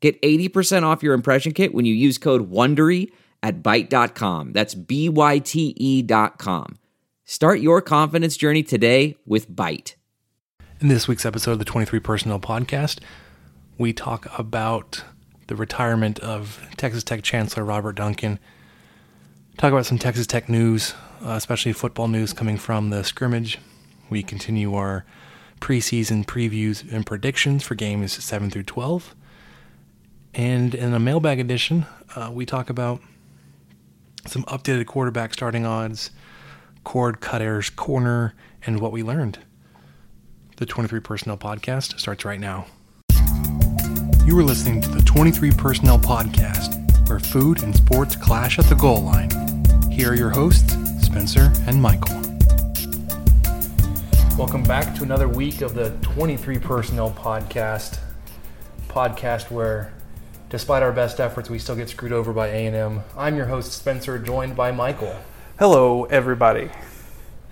Get 80% off your impression kit when you use code WONDERY at Byte.com. That's B-Y-T-E dot com. Start your confidence journey today with Byte. In this week's episode of the 23 Personnel Podcast, we talk about the retirement of Texas Tech Chancellor Robert Duncan. Talk about some Texas Tech news, uh, especially football news coming from the scrimmage. We continue our preseason previews and predictions for games 7 through 12. And in a mailbag edition, uh, we talk about some updated quarterback starting odds, cord cutters corner, and what we learned. The 23 Personnel Podcast starts right now. You are listening to the 23 Personnel Podcast, where food and sports clash at the goal line. Here are your hosts, Spencer and Michael. Welcome back to another week of the 23 Personnel Podcast. Podcast where despite our best efforts, we still get screwed over by A&M. I'm your host Spencer, joined by Michael. Hello, everybody.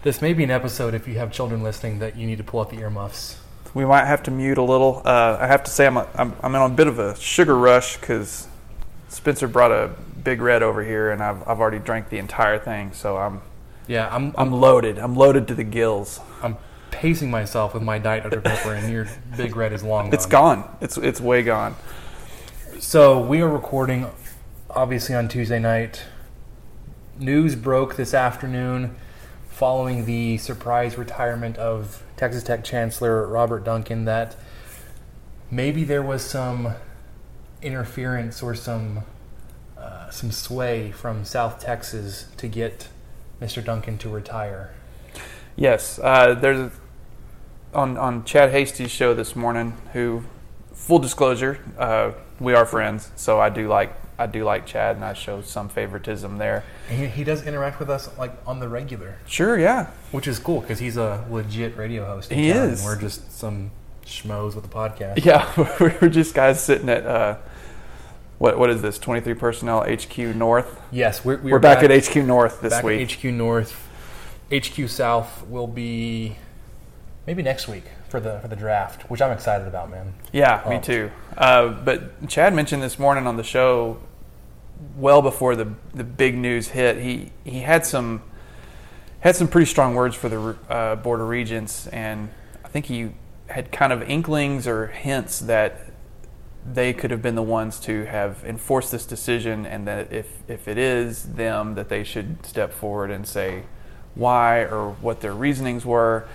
This may be an episode if you have children listening that you need to pull out the earmuffs. We might have to mute a little. Uh, I have to say I'm, a, I'm I'm on a bit of a sugar rush because Spencer brought a big red over here, and I've I've already drank the entire thing, so I'm Yeah, I'm I'm loaded. I'm loaded to the gills. I'm pacing myself with my diet Dr pepper, and your big red is long. Gone. It's gone. It's it's way gone. So we are recording, obviously on Tuesday night. News broke this afternoon following the surprise retirement of Texas Tech Chancellor Robert Duncan that maybe there was some interference or some uh, some sway from South Texas to get Mr. Duncan to retire. Yes, uh, there's on on Chad Hasty's show this morning. Who, full disclosure, uh, we are friends, so I do like I do like Chad, and I show some favoritism there. And he, he does interact with us like on the regular, Sure, yeah, which is cool because he's a legit radio host. He town, is. We're just some schmoes with a podcast. yeah. We're just guys sitting at uh, what what is this? Twenty three personnel HQ North. Yes, we're, we We're are back, at HQ North this back week. at HQ North. HQ South will be maybe next week for the for the draft, which I'm excited about, man. Yeah, me Oh. too. Uh, but Chad mentioned this morning on the show, well before the the big news hit, he he had some had some pretty strong words for the uh, board of regents, and I think he had kind of inklings or hints that they could have been the ones to have enforced this decision, and that if if it is them, that they should step forward and say why or what their reasonings were.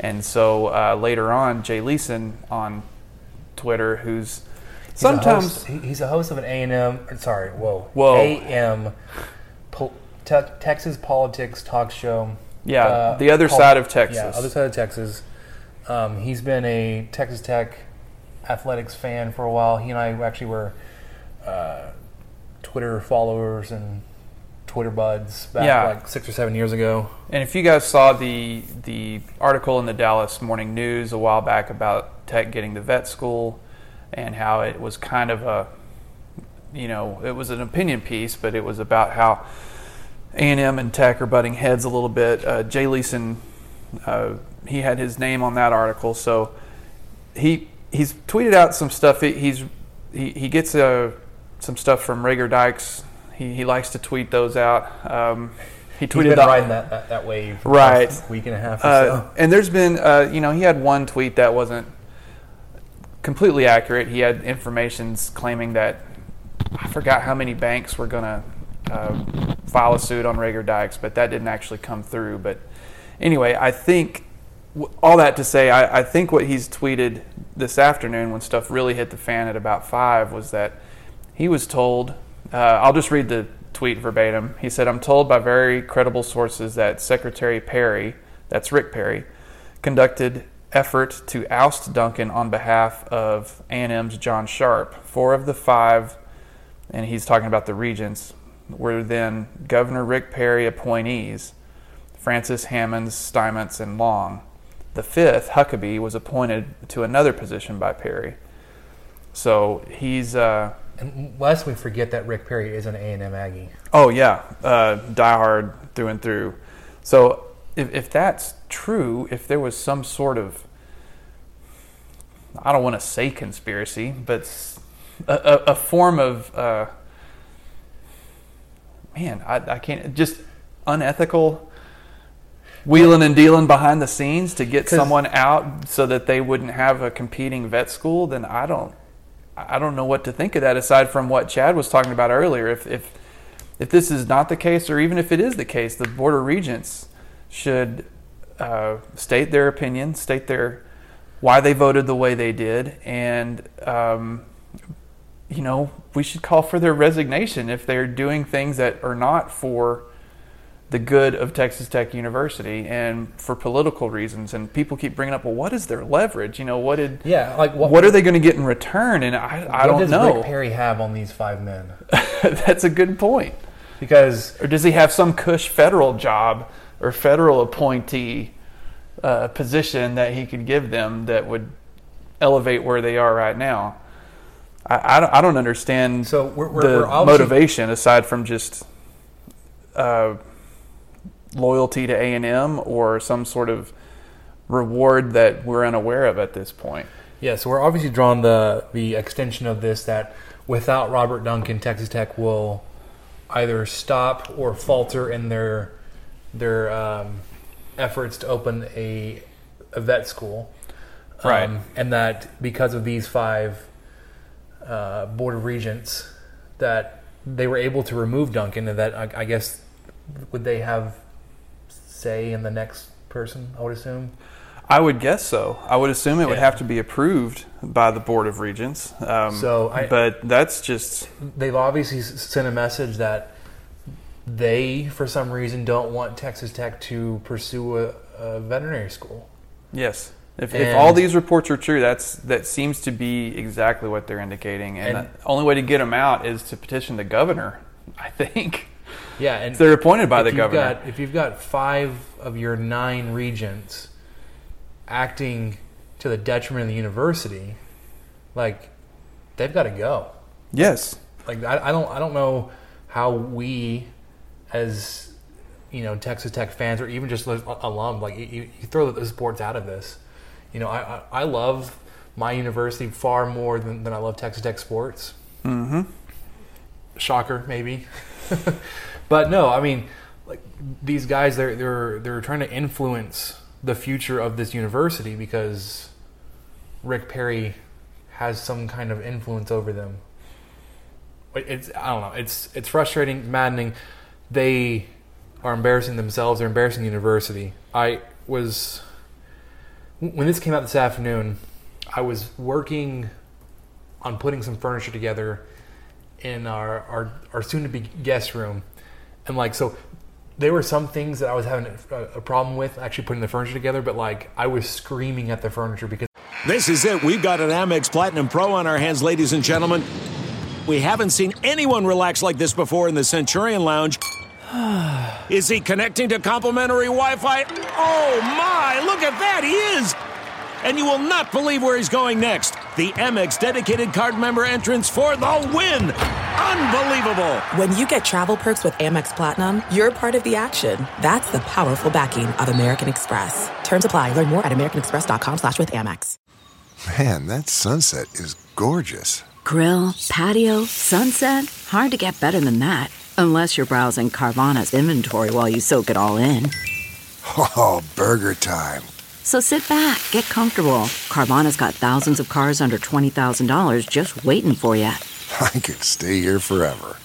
And so uh, later on, Jay Leeson on Twitter, who's He's a sometimes host- he's a host of an A and M. Sorry, whoa, Whoa. AM, po- te- Texas politics talk show. Yeah, uh, the other called- side of Texas. Yeah, other side of Texas. Um, he's been a Texas Tech athletics fan for a while. He and I actually were uh, Twitter followers and Twitter buds back Yeah. like six or seven years ago. And if you guys saw the the article in the Dallas Morning News a while back about Tech getting the vet school and how it was kind of a you know, it was an opinion piece, but it was about how A&M and Tech are butting heads a little bit. Uh, Jay Leeson, uh, he had his name on that article, so he he's tweeted out some stuff. He, he's he, he gets uh, some stuff from Reagor Dykes. He, he likes to tweet those out. Um, he He's tweeted been out- riding that, that, that wave Right. last week and a half or uh, so. and there's been, uh, you know, he had one tweet that wasn't completely accurate. He had informations claiming that I forgot how many banks were going to uh, file a suit on Reagor Dykes, but that didn't actually come through. But anyway, I think all that to say, I, I think what he's tweeted this afternoon when stuff really hit the fan at about five was that he was told. Uh, I'll just read the tweet verbatim. He said, "I'm told by very credible sources that Secretary Perry, that's Rick Perry, conducted effort to oust Duncan on behalf of A&M's John Sharp. Four of the five and he's talking about the regents, were then Governor Rick Perry appointees, Francis Hammonds, Steinmetz, and Long. The fifth, Huckabee, was appointed to another position by Perry. So he's, uh, And lest we forget that Rick Perry is an A and M Aggie. oh yeah, uh, diehard through and through. So if, if that's true, if there was some sort of, I don't want to say conspiracy, but a form of, uh, man, I, I can't, just unethical wheeling and dealing behind the scenes to get someone out so that they wouldn't have a competing vet school, then I don't, I don't know what to think of that aside from what Chad was talking about earlier. If, if, if this is not the case, or even if it is the case, the Board of Regents should uh, state their opinion, state their why they voted the way they did, and um, you know we should call for their resignation if they're doing things that are not for the good of Texas Tech University and for political reasons. And people keep bringing up, well, what is their leverage? You know, what did Yeah, like what, what, are they going to get in return? And I, I don't does know. Rick Perry have on these five men? That's a good point. Because Or does he have some cush federal job or federal appointee uh, position that he could give them that would elevate where they are right now? I, I, don't, I don't understand So we're- we're- the we're motivation aside from just uh, loyalty to A and M or some sort of reward that we're unaware of at this point. Yeah, so we're obviously drawing the the extension of this that without Robert Duncan, Texas Tech will either stop or falter in their their um, efforts to open a a vet school, Um, Right. and that because of these five uh, board of regents, that they were able to remove Duncan, and that I, I guess would they have say in the next person? I would assume. I would guess so. I would assume it would have to be approved by the Board of Regents. Um, So I- but that's just they've obviously sent a message that they, for some reason, don't want Texas Tech to pursue a, a veterinary school. yes. If, if all these reports are true, that's that seems to be exactly what they're indicating. And, And- the only way to get them out is to petition the governor. I think Yeah, and they're appointed by the governor. Got, if you've got five of your nine regents acting to the detriment of the university, like they've got to go. yes. Like I, I don't, I don't know how we, as you know, Texas Tech fans or even just alum, like you, you throw the sports out of this. You know, I, I, I love my university far more than, than I love Texas Tech sports. Mm-hmm. Shocker, maybe. but no, I mean, like these guys, they're they're they're trying to influence the future of this university because Rick Perry has some kind of influence over them. It's I don't know. It's it's frustrating, maddening. They are embarrassing themselves. They're embarrassing the university. I was when this came out this afternoon. I was working on putting some furniture together in our, our, our soon to be guest room. And like, so there were some things that I was having a, problem with actually putting the furniture together, but like I was screaming at the furniture because This is it. We've got an Amex Platinum Pro on our hands, ladies and gentlemen. We haven't seen anyone relax like this before in the Centurion Lounge. Is he connecting to complimentary Wi Fi? Oh my, look at that, he is! And you will not believe where he's going next. The Amex dedicated card member entrance for the win! Unbelievable! When you get travel perks with Amex Platinum, you're part of the action. That's the powerful backing of American Express. Terms apply. Learn more at americanexpress.com slash with Amex. Man, that sunset is gorgeous. Grill, patio, sunset. Hard to get better than that. Unless you're browsing Carvana's inventory while you soak it all in. Oh, burger time. So sit back, get comfortable. Carvana's got thousands of cars under $20,000 just waiting for you. I could stay here forever.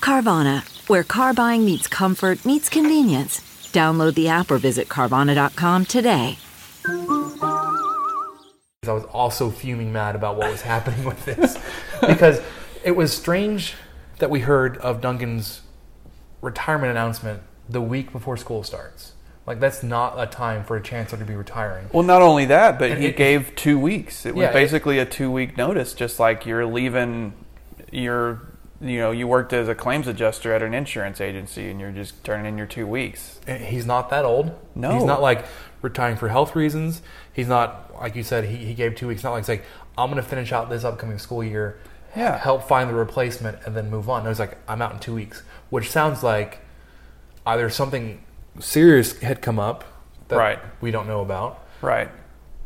Carvana, where car buying meets comfort, meets convenience. Download the app or visit Carvana.com today. I was also fuming mad about what was happening with this because it was strange that we heard of Duncan's retirement announcement the week before school starts. Like that's not a time for a chancellor to be retiring. Well, not only that, but And he it- gave two weeks. It was Yeah, it- basically a two week notice, just like you're leaving your you know, you worked as a claims adjuster at an insurance agency, and you're just turning in your two weeks. He's not that old. No. he's not like retiring for health reasons. He's not like you said. He, he gave two weeks. Not like saying I'm going to finish out this upcoming school year, Yeah. help find the replacement, and then move on. No, he's like I'm out in two weeks, which sounds like either something serious had come up that Right. we don't know about, Right.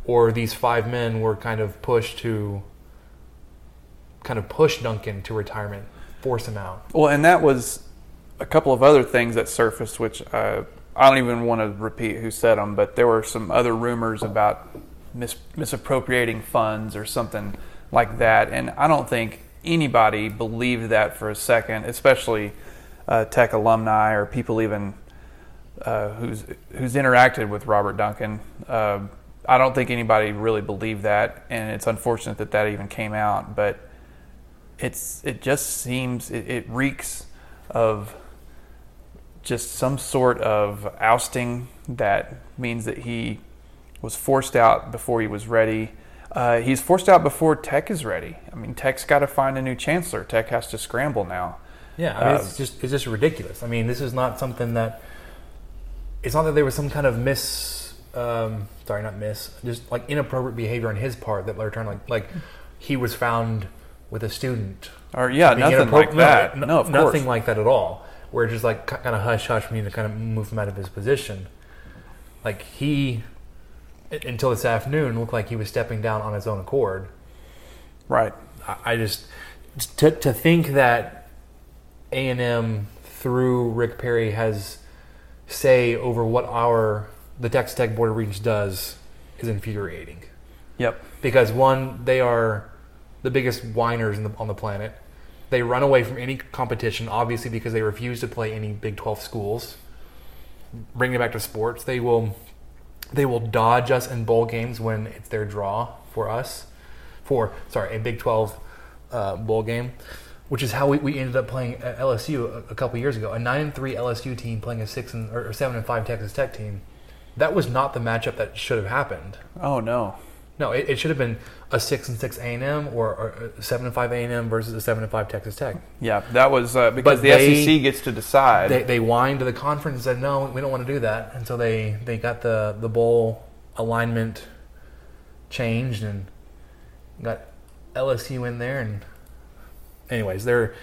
or these five men were kind of pushed to kind of push Duncan to retirement, force him out. Well, and that was a couple of other things that surfaced, which uh, I don't even want to repeat who said them, but there were some other rumors about mis- misappropriating funds or something like that. And I don't think anybody believed that for a second, especially uh, tech alumni or people even uh, who's who's interacted with Robert Duncan. Uh, I don't think anybody really believed that, and it's unfortunate that that even came out. But it's it just seems it, it reeks of just some sort of ousting that means that he was forced out before he was ready. Uh, he's forced out before Tech is ready. I mean, Tech's got to find a new chancellor. Tech has to scramble now. Yeah, I mean, it's just it's just ridiculous. I mean, this is not something that it's not that there was some kind of miss, um, sorry, not miss, just like inappropriate behavior on his part that they're trying to like like he was found with a student. Or yeah, being nothing like that. No, No, nothing course. like that at all. Where it's just like kind of hush hush. We need to kind of move him out of his position. Like he, until this afternoon, looked like he was stepping down on his own accord. Right. I- I just to to think that A and M through Rick Perry has say over what our the Texas Tech Board of Regents does is infuriating. Yep. Because one, they are the biggest whiners in the, on the planet. They run away from any competition, obviously because they refuse to play any Big Twelve schools. Bringing it back to sports, they will they will dodge us in bowl games when it's their draw for us for sorry a Big Twelve uh, bowl game, which is how we, we ended up playing at LSU a, a couple years ago. A nine and three LSU team playing a six and or seven and five Texas Tech team. That was not the matchup that should have happened. Oh no. No, it, it should have been a six and six A and M or, or a seven and five A and M versus a seven and five Texas Tech. Yeah, that was uh, because But the they- SEC gets to decide. They they whined to the conference and said no, we don't want to do that, and so they they got the the bowl alignment changed and got LSU in there, and anyways, they're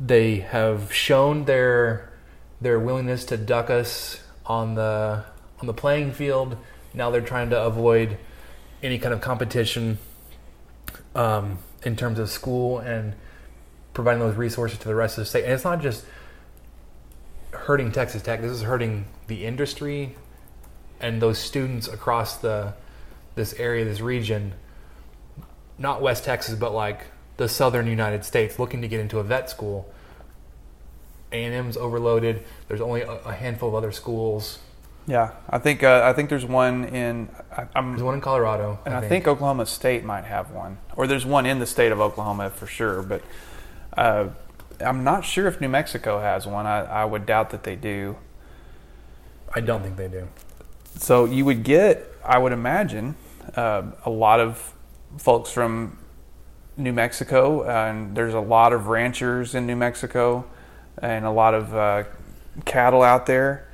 they have shown their their willingness to duck us on the on the playing field. Now they're trying to avoid any kind of competition um, in terms of school and providing those resources to the rest of the state. And it's not just hurting Texas Tech. This is hurting the industry and those students across the this area, this region. Not West Texas, but like the southern United States, looking to get into a vet school. A and M's overloaded. There's only a, a handful of other schools. yeah, I think uh, I think there's one in. I, I'm, There's one in Colorado, and I think. Oklahoma State might have one, or there's one in the state of Oklahoma for sure. But uh, I'm not sure if New Mexico has one. I, I would doubt that they do. I don't think they do. So you would get, I would imagine, uh, a lot of folks from New Mexico, and there's a lot of ranchers in New Mexico, and a lot of uh, cattle out there,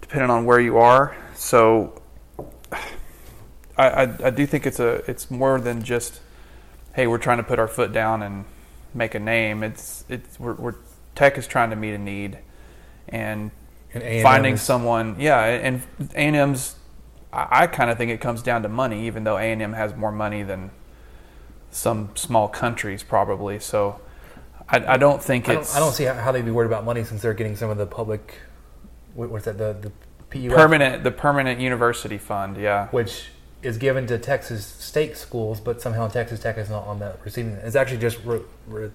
depending on where you are. So I, I, I do think it's a it's more than just, hey, we're trying to put our foot down and make a name. It's it's we're, we're Tech is trying to meet a need, and And finding someone yeah and a&m's i, I kind of think it comes down to money even though a&m has more money than some small countries probably so i, I don't think I don't, it's I don't see how, they'd be worried about money since they're getting some of the public. What, what's that? The the PUF, permanent the permanent university fund yeah which is given to Texas state schools, but somehow Texas Tech is not on that receiving. It's actually just re, re,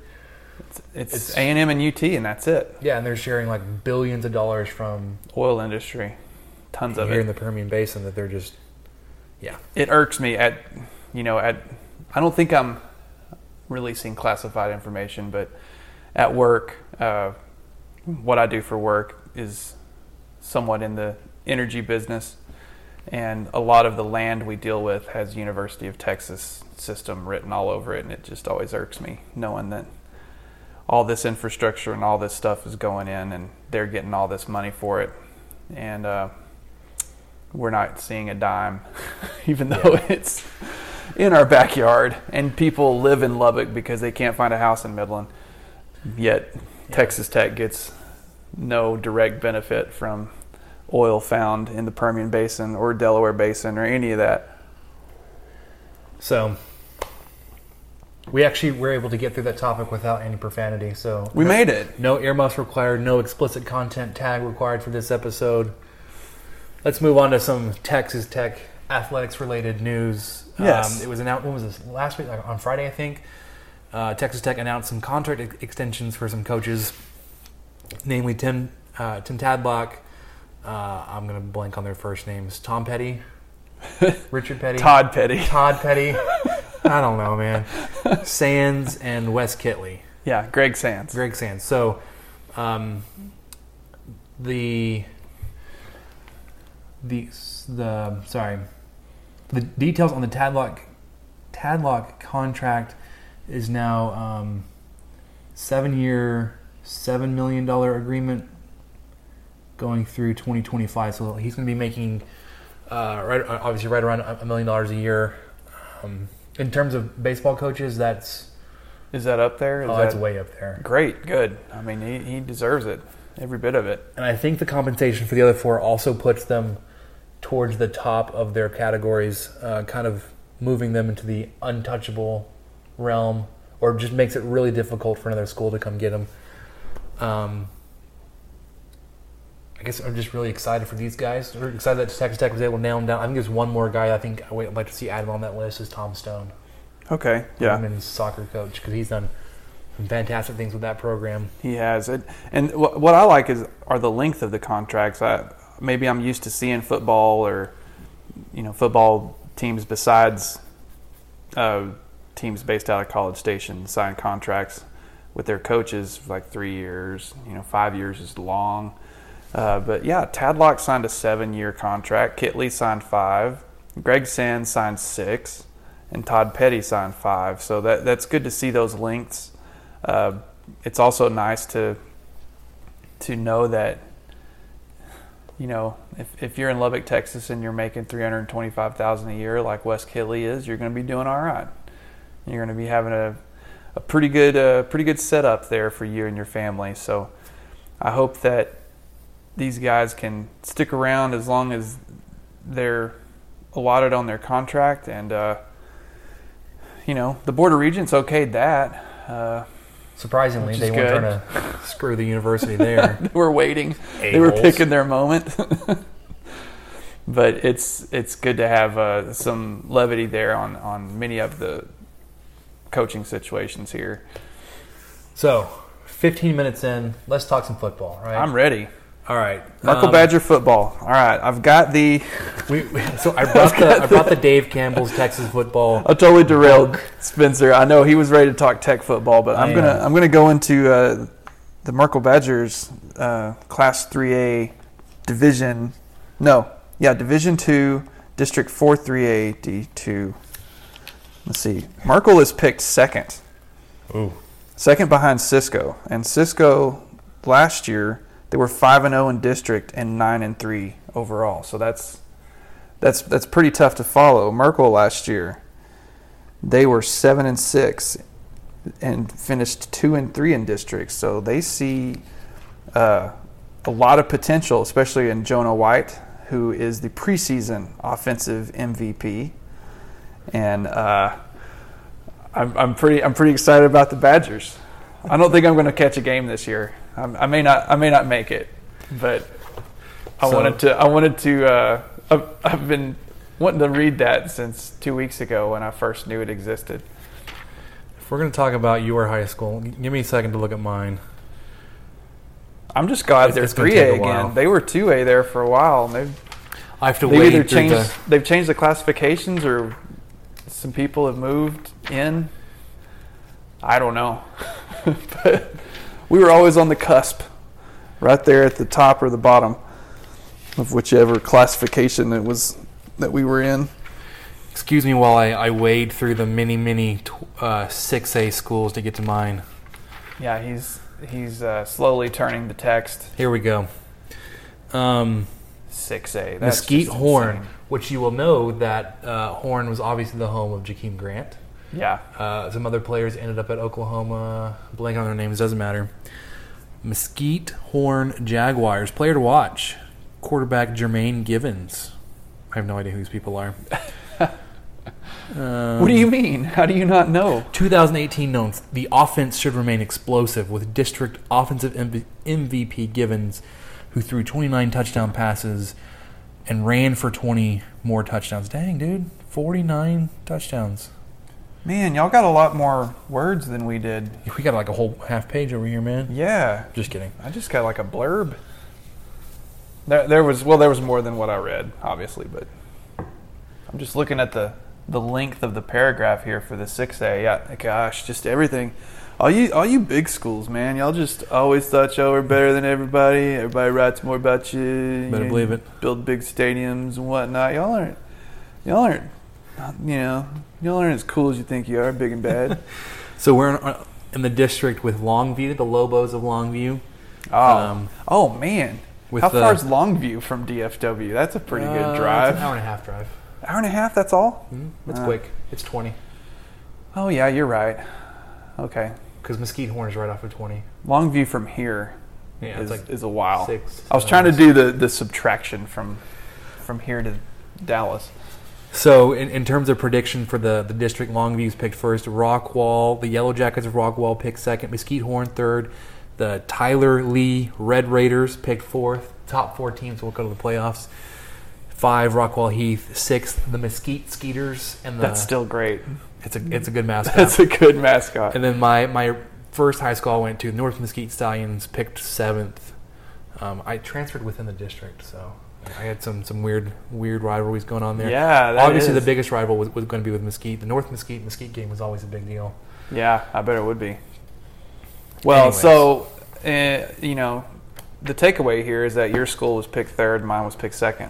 it's, It's- a&m and ut and that's it yeah, and they're sharing like billions of dollars from oil industry tons of here it in the Permian Basin that they're just yeah. it irks me at you know at I don't think I'm releasing classified information, but at work, uh, what I do for work is somewhat in the energy business, and a lot of the land we deal with has University of Texas system written all over it, and it just always irks me knowing that all this infrastructure and all this stuff is going in, and they're getting all this money for it, and uh, we're not seeing a dime, even though it's in our backyard, and people live in Lubbock because they can't find a house in Midland. Yet Texas Tech gets no direct benefit from oil found in the Permian Basin or Delaware Basin or any of that. So we actually were able to get through that topic without any profanity. So We made it. no earmuffs required, no explicit content tag required for this episode. Let's move on to some Texas Tech athletics related news. Yes. Um, it was announced. When was this? Last week, like on Friday, I think. Uh, Texas Tech announced some contract ex- extensions for some coaches, namely Tim uh, Tim Tadlock. Uh, I'm gonna blank on their first names. Tom Petty, Richard Petty, Todd Petty. Todd Petty. I don't know, man. Sands and Wes Kittley. Yeah, Greg Sands. Greg Sands. So, um, the the the sorry, the details on the Tadlock Tadlock contract is now um, seven year, seven million dollar agreement going through 2025. So he's going to be making uh, right obviously right around a million dollars a year. Um, in terms of baseball coaches, that's Is that up there? Is oh, that that's way up there. great? Good. I mean, he, he deserves it. Every bit of it. And I think the compensation for the other four also puts them towards the top of their categories, uh, kind of moving them into the untouchable realm, or just makes it really difficult for another school to come get them. Um, I guess I'm just really excited for these guys. We're excited that Texas Tech was able to nail them down. I think there's one more guy I think I would like to see added on that list is Tom Stone, Okay. Yeah. women's soccer coach, because he's done some fantastic things with that program. He has it, and what I like is are the length of the contracts. I maybe I'm used to seeing football or you know football teams besides uh, teams based out of College Station sign contracts with their coaches for like three years. You know, five years is long. Uh, but yeah, Tadlock signed a seven-year contract. Kittley signed five. Greg Sands signed six, and Todd Petty signed five. So that that's good to see those lengths. Uh, it's also nice to to know that you know if, if you're in Lubbock, Texas, and you're making three hundred twenty five thousand a year, like Wes Kittley is, you're going to be doing all right. You're going to be having a a pretty good uh, pretty good setup there for you and your family. So I hope that these guys can stick around as long as they're allotted on their contract and. Uh, you know, the Board of Regents okayed that. Uh, Surprisingly, they weren't good. trying to screw the university there. they were waiting. They were picking their moment. but it's it's good to have uh, some levity there on on many of the coaching situations here. So, 15 minutes in, let's talk some football, right? I'm ready. All right. Knuckle Um, Badger football. All right, I've got the. We, we- so I brought the I brought the Dave Campbell's Texas football. I totally derailed Spencer. I know he was ready to talk Tech football, but I'm I, gonna uh, I'm gonna go into uh, the Merkel Badgers uh, Class 3A Division. No, yeah, Division Two, District Four 3A D2. Let's see. Merkel is picked second. Ooh. Second behind Cisco, and Cisco last year they were five and zero in district and nine and three overall. So that's that's that's pretty tough to follow. Merkel last year they were seven and six and finished two and three in district. So they see uh, a lot of potential, especially in Jonah White, who is the preseason offensive MVP, and. Uh, I'm, I'm pretty I'm pretty excited about the Badgers. I don't think I'm going to catch a game this year. I, I may not I may not make it, but I So- wanted to I wanted to. Uh, I've, I've been wanting to read that since two weeks ago when I first knew it existed. If we're going to talk about your high school, give me a second to look at mine. I'm just glad It's- they're 3A take a again. They were 2A there for a while. And they've I have to either changed the. they've changed the classifications or some people have moved in. I don't know, but we were always on the cusp, right there at the top or the bottom of whichever classification it was that we were in. Excuse me while I, I wade through the many, many tw- uh, 6A schools to get to mine. Yeah, he's he's uh, slowly turning the text Here we go. Um, six A. That's Mesquite Horn, insane. which you will know that uh, Horn was obviously the home of Jakeem Grant. Yeah, Uh, some other players ended up at Oklahoma. Blank on their names, doesn't matter. Mesquite Horn Jaguars. Player to watch. Quarterback Jermaine Givens. I have no idea who these people are. what do you mean? How do you not know? 2018 notes the offense should remain explosive with district offensive MVP Givens, who threw 29 touchdown passes and ran for 20 more touchdowns. Dang, dude. 49 touchdowns. Man, y'all got a lot more words than we did. We got like a whole half page over here, man. Yeah, Just kidding. I just got like a blurb. There, there was well, there was more than what I read, obviously, but I'm just looking at the the length of the paragraph here for the six A. Yeah, gosh, just everything. All you, all you big schools, man, y'all just always thought y'all were better than everybody. Everybody writes more about you. Better you believe it. Build big stadiums and whatnot. Y'all aren't, y'all aren't, you know, y'all aren't as cool as you think you are, big and bad. So we're in, uh, in the district with Longview, the Lobos of Longview. Oh, Um, oh man. How the- far is Longview from DFW? That's a pretty Uh, good it's drive. an hour and a half drive. Hour and a half, that's all? It's Uh, quick. It's 20. Oh, yeah, you're right. Okay. Because Mesquite Horn is right off of 20. Longview from here Yeah, is, it's like is a while. six, I was trying to do the, the subtraction from from here to Dallas. So, in, in terms of prediction for the, the district, Longview's picked first. Rockwall, the Yellow Jackets of Rockwall picked second. Mesquite Horn third. The Tyler Lee Red Raiders picked fourth. Top four teams will go to the playoffs. Five, Rockwall Heath. Sixth, the Mesquite Skeeters. And the, That's still great. it's a it's a good mascot. That's a good mascot. And then my, my first high school I went to, North Mesquite Stallions, picked seventh. Um, I transferred within the district, so I had some, some weird weird rivalries going on there. Yeah, obviously is. the biggest rival was, was going to be with Mesquite. The North Mesquite Mesquite game was always a big deal. Yeah, I bet it would be. Well, Anyways. so, uh, you know, the takeaway here is that your school was picked third, mine was picked second.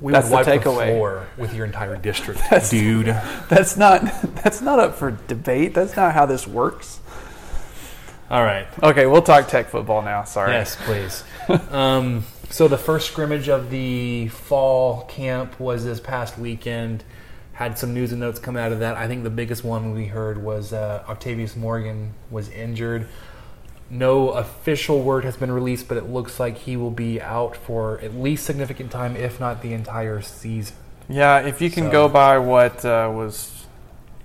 We That's would the wipe the, floor with your entire district, dude. That's not that's not up for debate. That's not how this works. All right. Okay, we'll talk tech football now. Sorry. Yes, please. um, so the first scrimmage of the fall camp was this past weekend. Had some news and notes come out of that. I think the biggest one we heard was uh, Octavius Morgan was injured. No official word has been released, but it looks like he will be out for at least significant time, if not the entire season. Yeah, if you can So- go by what uh, was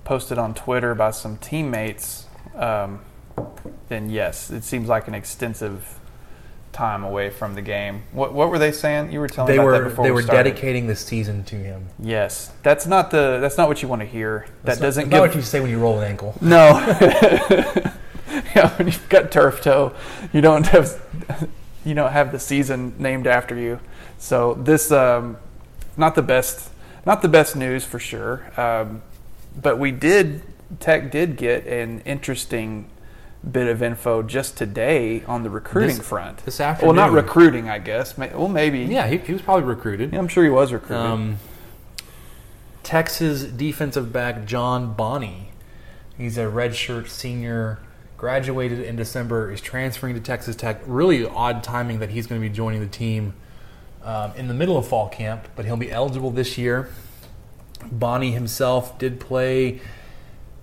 posted on Twitter by some teammates, um, then yes, it seems like an extensive time away from the game. What what were they saying? You were telling They me about were that before they we were started. dedicating the season to him. Yes, that's not the that's not what you want to hear. That's that doesn't not, not give what you say when you roll an ankle. No. yeah, when you've got turf toe, you don't have you don't have the season named after you. So this um, not the best not the best news for sure. Um, but we did Tech did get an interesting bit of info just today on the recruiting This- front. this afternoon. Well, not recruiting, I guess. Well, maybe. Yeah, he, he was probably recruited. Yeah, I'm sure he was recruited. Um, Texas defensive back John Bonney. He's a redshirt senior, graduated in December, is transferring to Texas Tech. Really odd timing that he's going to be joining the team um, in the middle of fall camp, but he'll be eligible this year. Bonney himself did play.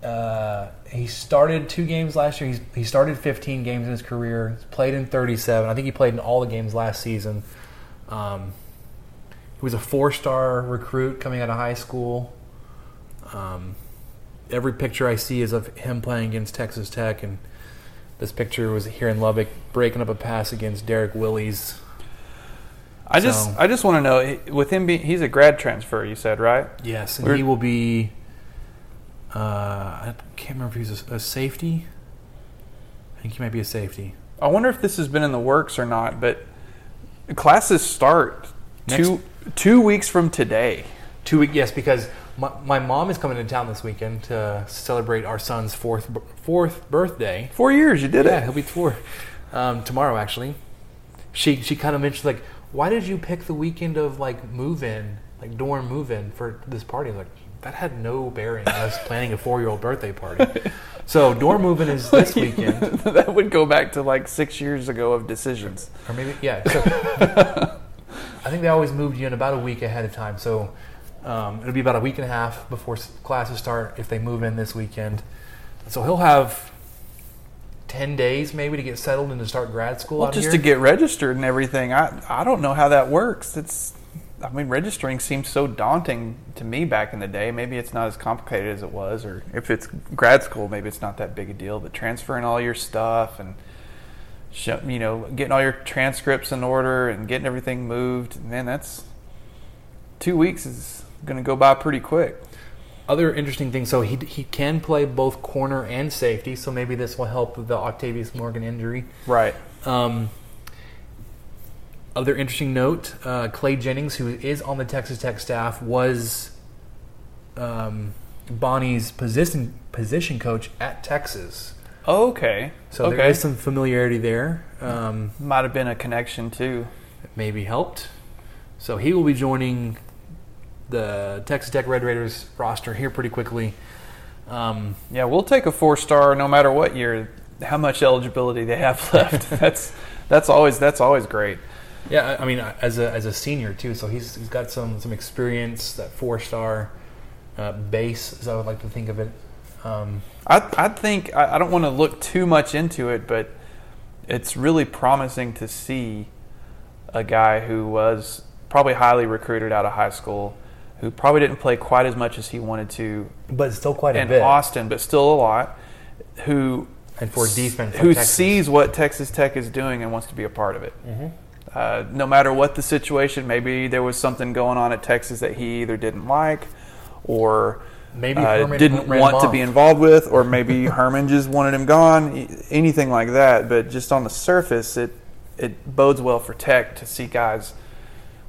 Uh, he started two games last year. He's, he started 15 games in his career. He's played in 37. I think he played in all the games last season. Um, he was a four-star recruit coming out of high school. Um, every picture I see is of him playing against Texas Tech, and this picture was here in Lubbock, breaking up a pass against Derrick Willies. I just I just want to know with him being he's a grad transfer. You said right? Yes, and We're- he will be. Uh, I can't remember if he's a, a safety. I think he might be a safety. I wonder if this has been in the works or not, but classes start two two weeks from today. Two week, yes, because my, my mom is coming to town this weekend to celebrate our son's fourth fourth birthday. Four years, you did it. Yeah, it. he'll be four um, tomorrow. Actually, she she kind of mentioned like, why did you pick the weekend of like move in, like dorm move in for this party? I was like, that had no bearing. I was planning a four-year-old birthday party. So dorm moving is this weekend, that would go back to like six years ago of decisions. or maybe yeah. So I think they always moved you in about a week ahead of time. So um, it'll be about a week and a half before classes start if they move in this weekend. So he'll have ten days maybe to get settled and to start grad school. Well, just here. to get registered and everything. I I don't know how that works. It's I mean, registering seems so daunting to me back in the day. Maybe it's not as complicated as it was, or if it's grad school, maybe it's not that big a deal. But transferring all your stuff and you know, getting all your transcripts in order and getting everything moved, man, that's two weeks is going to go by pretty quick. Other interesting thing, so he he can play both corner and safety, so maybe this will help with the Octavius Morgan injury. Right. Um, other interesting note: uh, Clay Jennings, who is on the Texas Tech staff, was um, Bonney's position position coach at Texas. Okay. So okay. there is some familiarity there. Um, might have been a connection too. maybe helped. So he will be joining the Texas Tech Red Raiders roster here pretty quickly. Um, Yeah, we'll take a four star no matter what year, how much eligibility they have left. that's that's always that's always great. Yeah, I mean, as a as a senior too, so he's he's got some some experience. That four star uh, base, as I would like to think of it. Um, I I think I, I don't want to look too much into it, but it's really promising to see a guy who was probably highly recruited out of high school, who probably didn't play quite as much as he wanted to but still quite a in bit. Austin, but still a lot. Who And for defense who sees what Texas Tech is doing and wants to be a part of it. Mm-hmm. Uh, no matter what the situation, maybe there was something going on at Texas that he either didn't like or Maybe uh, didn't want to be involved with, or maybe Herman just wanted him gone. Anything like that. But just on the surface, it it bodes well for Tech to see guys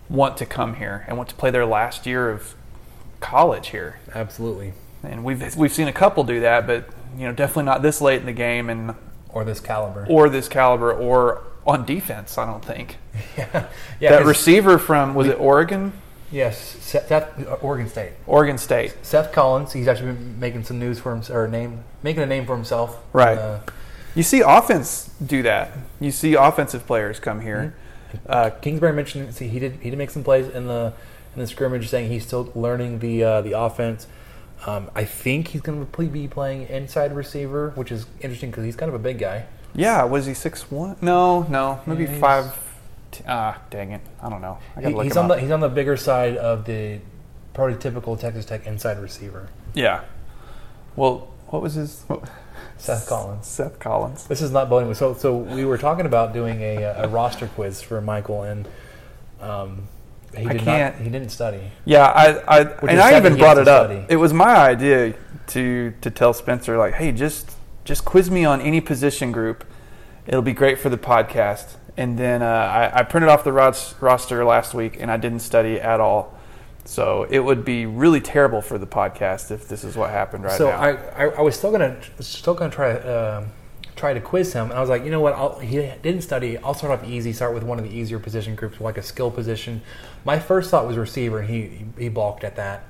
want to come here and want to play their last year of college here. Absolutely. And we've we've seen a couple do that, but you know definitely not this late in the game and Or this caliber. or this caliber or on defense. I don't think yeah, yeah. that receiver from was it Oregon, yes, Seth, uh, Oregon State. Oregon State. Seth Collins. He's actually been making some news for him, or name making a name for himself. Right. Uh, You see offense do that. You see offensive players come here. Uh, Kingsbury mentioned see, he did he did make some plays in the in the scrimmage, saying he's still learning the uh, the offense. Um, I think he's going to be playing inside receiver, which is interesting because he's kind of a big guy. Yeah, was he six one? No, no, maybe Yeah, five. T- ah, dang it, I don't know. I gotta He- look he's him on the he's on the bigger side of the prototypical Texas Tech inside receiver. yeah. Well, what was his? What, Seth Collins. Seth Collins. This is not bowling. So, so we were talking about doing a, a roster quiz for Michael, and um, he I did can't- not. He didn't study. Yeah, I, I and I even brought it up. study. It was my idea to to tell Spencer like, hey, just just quiz me on any position group. It'll be great for the podcast. And then uh, I, I printed off the ros- roster last week, and I didn't study at all. So it would be really terrible for the podcast if this is what happened right so now. I, I, I was still gonna still gonna try um try to quiz him, and I was like, you know what? I'll, he didn't study. I'll start off easy. Start with one of the easier position groups, like a skill position. My first thought was receiver, and he he balked at that.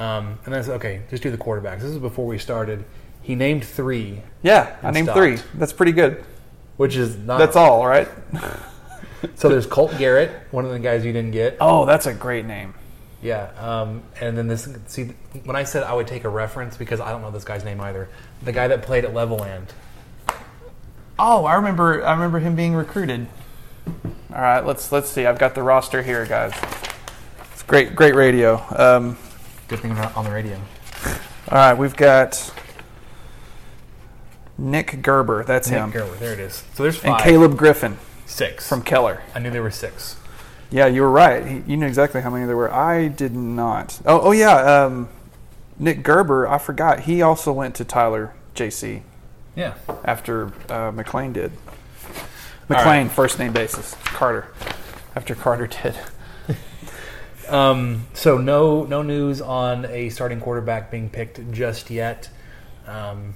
Um, and then I said, okay, just do the quarterbacks. This is before we started. He named three, yeah, I named stopped. three. That's pretty good. which is not. That's all, right? So there's Colt Garrett, one of the guys you didn't get. Oh, that's a great name. Yeah, um, and then this. See, when I said I would take a reference because I don't know this guy's name either. The guy that played at Levelland. Oh, I remember. I remember him being recruited. All right, let's let's see. I've got the roster here, guys. It's great, great radio. Um, Good thing not on the radio. all right, we've got Nick Gerber. That's him, Nick Gerber, there it is. So there's and. Caleb Griffin six from Keller. I knew there were six. Yeah, you were right. He, you knew exactly how many there were. I did not. Oh, oh yeah. Um, Nick Gerber. I forgot. He also went to Tyler JC Yeah. after uh, McLane did. McLane, right. first name basis. Carter. After Carter did. Um, so no no news on a starting quarterback being picked just yet. Um,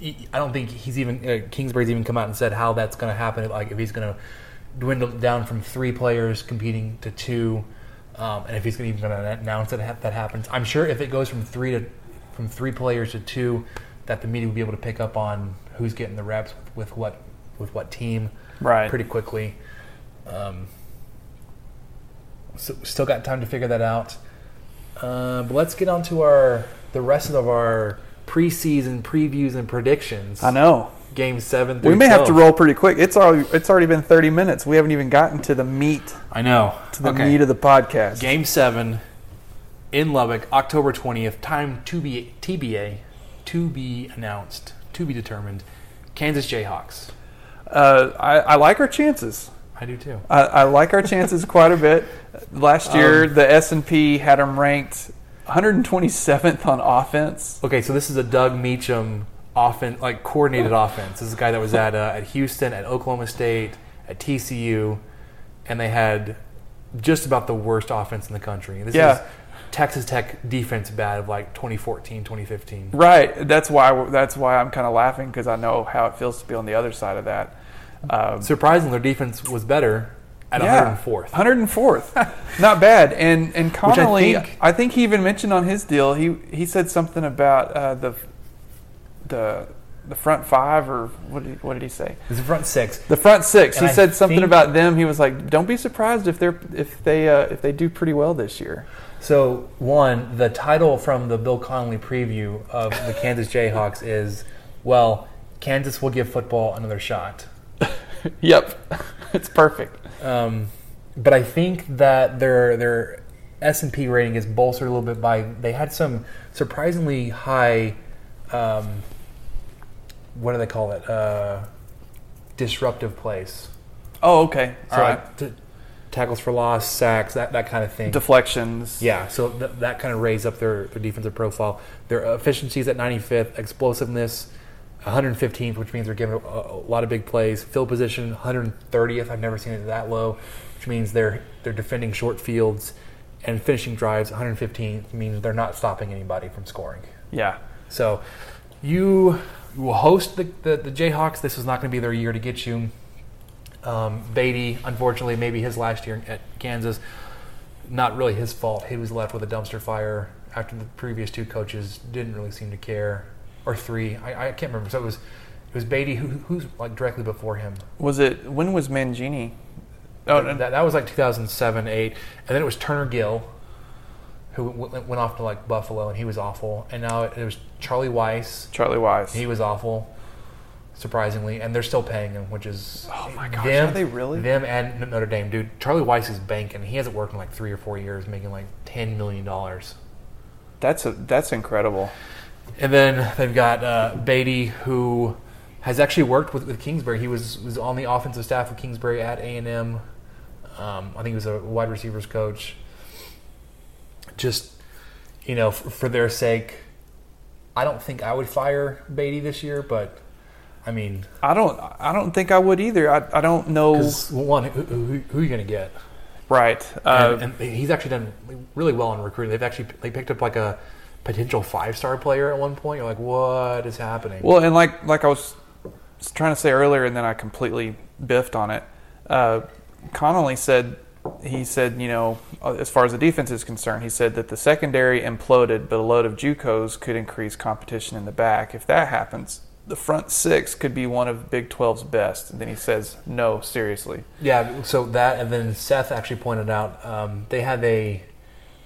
I don't think he's even uh, Kingsbury's even come out and said how that's going to happen. Like if he's going to dwindle down from three players competing to two. um, and if he's gonna, even going to announce that ha- that happens. I'm sure if it goes from three to from three players to two, that the media will be able to pick up on who's getting the reps with what with what team Right. pretty quickly. Um, so still got time to figure that out. Uh, but let's get on to our the rest of our preseason previews and predictions. I know. Game seven. We through may have to roll pretty quick. It's already it's already been 30 minutes. We haven't even gotten to the meat I know. to the Okay. meat of the podcast. Game seven in Lubbock, October twentieth. Time to be TBA, to be announced, to be determined. Kansas Jayhawks. Uh, I, I like our chances. I do too. I, I like our chances quite a bit. Last year, the S and P had them ranked 127th on offense. Okay, so this is a Doug Meacham offense, like coordinated offense. This is a guy that was at uh, at Houston, at Oklahoma State, at TCU, and they had just about the worst offense in the country. This Yeah. is Texas Tech defense bad of like 2014, 2015. Right. That's why that's why I'm kind of laughing because I know how it feels to be on the other side of that. Um, Surprisingly, their defense was better at yeah, 104th. 104th. Not bad. And and I Connolly, I think- think, he even mentioned on his deal. He he said something about uh, the the the front five or what did he, what did he say? It's the front six. The front six. And he I said something about them. He was like, "Don't be surprised if they're if they uh, if they do pretty well this year." So, one, the title from the Bill Connolly preview of the Kansas Jayhawks is, well, Kansas will give football another shot. Yep, it's perfect. Um, but I think that their their S and P rating is bolstered a little bit by they had some surprisingly high, um, what do they call it? Uh, disruptive plays. Oh, okay. So All right. like t- tackles for loss, sacks, that, that kind of thing. Deflections. Yeah, so th- that kind of raised up their, their defensive profile. Their efficiencies at 95th, explosiveness 115th, which means they're giving a, a lot of big plays. Field position 130th. I've never seen it that low, which means they're they're defending short fields and finishing drives 115th means they're not stopping anybody from scoring. Yeah. So you will host the, the, the Jayhawks. This is not going to be their year to get you. Um, Beaty, unfortunately, maybe his last year at Kansas, not really his fault. He was left with a dumpster fire after the previous two coaches didn't really seem to care, or three. I, I can't remember. So it was it was Beaty who who's like directly before him. Was it when was Mangini? Oh, no, that, that was like 2007, eight, and then it was Turner Gill, who w- went off to like Buffalo, and he was awful. And now it, it was Charlie Weis. Charlie Weis. He was awful, surprisingly, and they're still paying him, which is Oh my gosh, them, are they really? them and Notre Dame, dude. Charlie Weis is banking. He hasn't worked in like three or four years, making like ten million dollars. that's a, that's incredible. And then they've got uh, Beaty, who has actually worked with, with Kingsbury. He was was on the offensive staff of Kingsbury at A and M. Um, I think he was a wide receivers coach. Just you know, for, for their sake, I don't think I would fire Beaty this year, but I mean, I don't I don't think I would either. I, I don't know. one, who, who, who are you going to get? Right. Uh, and, and he's actually done really well in recruiting. They've actually they picked up like a potential five star player at one point. You're like, what is happening? Well, and like like I was trying to say earlier, and then I completely biffed on it. Uh, Connolly said he said you know as far as the defense is concerned, he said that the secondary imploded, but a load of JUCOs could increase competition in the back. If that happens, the front six could be one of Big 12's best. And then he says, no, seriously. Yeah, so that and then Seth actually pointed out um, they have a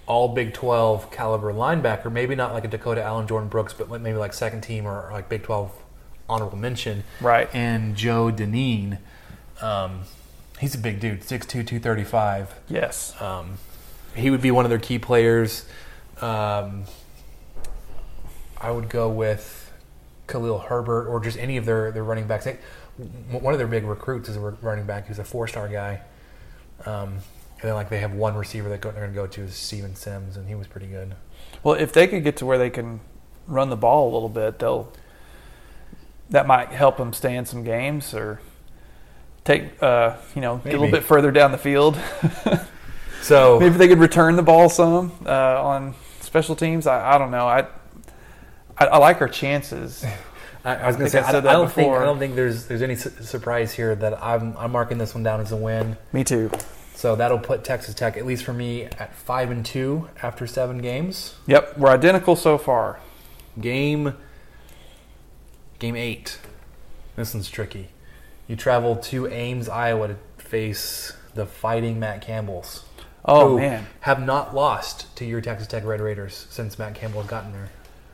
all Big Twelve caliber linebacker, maybe not like a Dakota Allen, Jordan Brooks, but maybe like second team or like Big Twelve honorable mention. Right. And Joe Dineen, um, he's a big dude, 6'2", 235. Yes. Um, he would be one of their key players. Um, I would go with Khalil Herbert or just any of their, their running backs. One of their big recruits is a running back who's a four star guy. Um, and then like they have one receiver that go, they're going to go to is Steven Sims, and he was pretty good. Well, if they could get to where they can run the ball a little bit, they'll that might help them stay in some games or take uh, you know get a little bit further down the field. So Maybe if they could return the ball some uh, on special teams. I, I don't know. I, I I like our chances. I, I was going to say I I, don't think. I don't think there's there's any su- surprise here that I'm I'm marking this one down as a win. Me too. So that'll put Texas Tech, at least for me, at five and two after seven games. Yep, we're identical so far. Game game eight. This one's tricky. You travel to Ames, Iowa to face the fighting Matt Campbells. Oh who man, Have not lost to your Texas Tech Red Raiders since Matt Campbell has gotten there.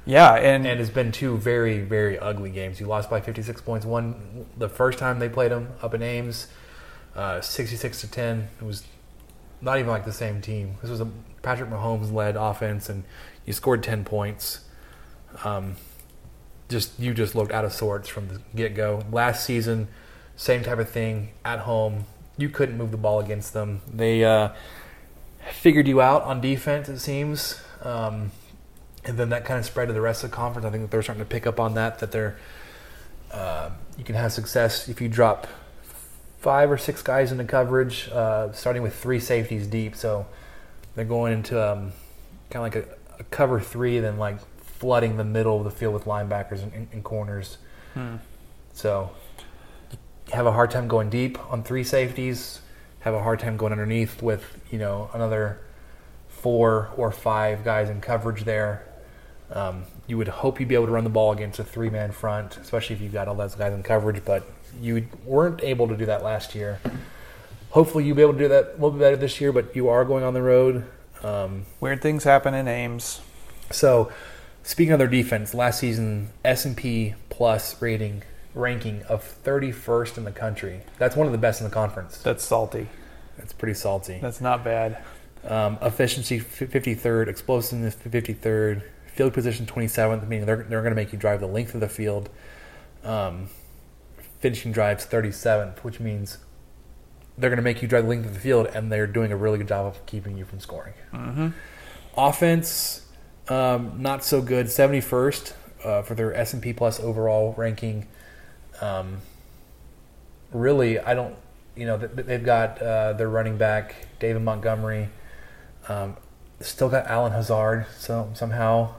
yeah, and, And it's been two very, very ugly games. You lost by 56 points. One the first time they played them up in Ames, uh, 66 to 10. It was not even like the same team. This was a Patrick Mahomes led offense, and you scored 10 points. Um, just you just looked out of sorts from the get go. Last season, same type of thing at home. You couldn't move the ball against them. They uh, figured you out on defense, it seems. Um, and then that kind of spread to the rest of the conference. I think that they're starting to pick up on that. That they're uh, you can have success if you drop five or six guys into coverage, uh, starting with three safeties deep. So they're going into um, kind of like a, a cover three, then like flooding the middle of the field with linebackers and, and, and corners. So have a hard time going deep on three safeties. Have a hard time going underneath with you know another four or five guys in coverage there. Um, you would hope you'd be able to run the ball against a three man front, especially if you've got all those guys in coverage, but you weren't able to do that last year. Hopefully, you'll be able to do that a little bit better this year, but you are going on the road. Um, weird things happen in Ames. so, speaking of their defense, last season S and P plus rating ranking of 31st in the country. That's one of the best in the conference. That's salty. That's pretty salty. That's not bad. Um, efficiency f- 53rd, explosiveness 53rd, field position 27th, meaning they're, they're going to make you drive the length of the field. Um, finishing drives 37th, which means they're going to make you drive the length of the field, and they're doing a really good job of keeping you from scoring. Offense, um, not so good. 71st uh, for their S&P Plus overall ranking. Um, really, I don't. You know, they've got uh, their running back David Montgomery. Um, still got Allen Lazard. So somehow,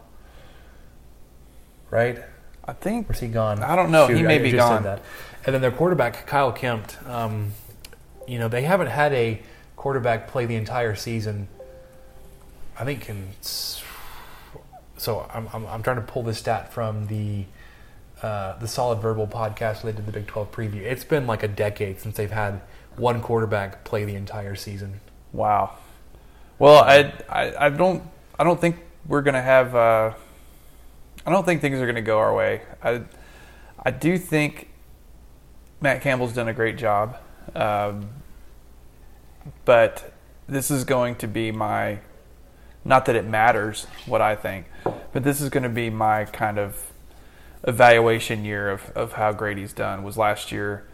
right? I think Where's he gone? I don't know. He may I be gone. And then their quarterback Kyle Kempt, Um, you know, they haven't had a quarterback play the entire season. I think in so I'm, I'm, I'm trying to pull this stat from the uh, the Solid Verbal podcast they did the Big 12 preview. It's been like a decade since they've had one quarterback play the entire season. Wow. Well, I, I, I don't I don't think we're gonna have. Uh, I don't think things are gonna go our way. I I do think Matt Campbell's done a great job, um, but this is going to be my. Not that it matters what I think, but this is going to be my kind of evaluation year of, of how great he's done. Was last year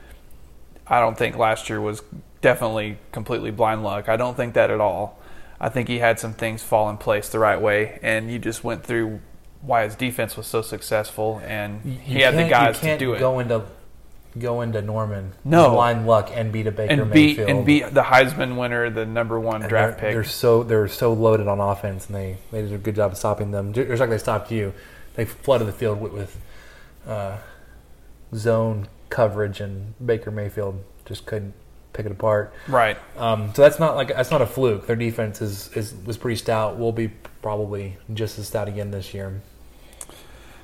I don't think last year was definitely completely blind luck. I don't think that at all. I think he had some things fall in place the right way, and you just went through why his defense was so successful, and he had the guys to do it. Go into go into Norman, No. blind luck, and beat a Baker and beat Mayfield. and beat the Heisman winner, the number one And draft they're, pick. They're so they're so loaded on offense, and they, they did a good job of stopping them. Just like they stopped you, they flooded the field with, with uh, zone coverage, and Baker Mayfield just couldn't pick it apart. right. Um, so that's not like that's not a fluke. Their defense is, is was pretty stout. Will be probably just as stout again this year.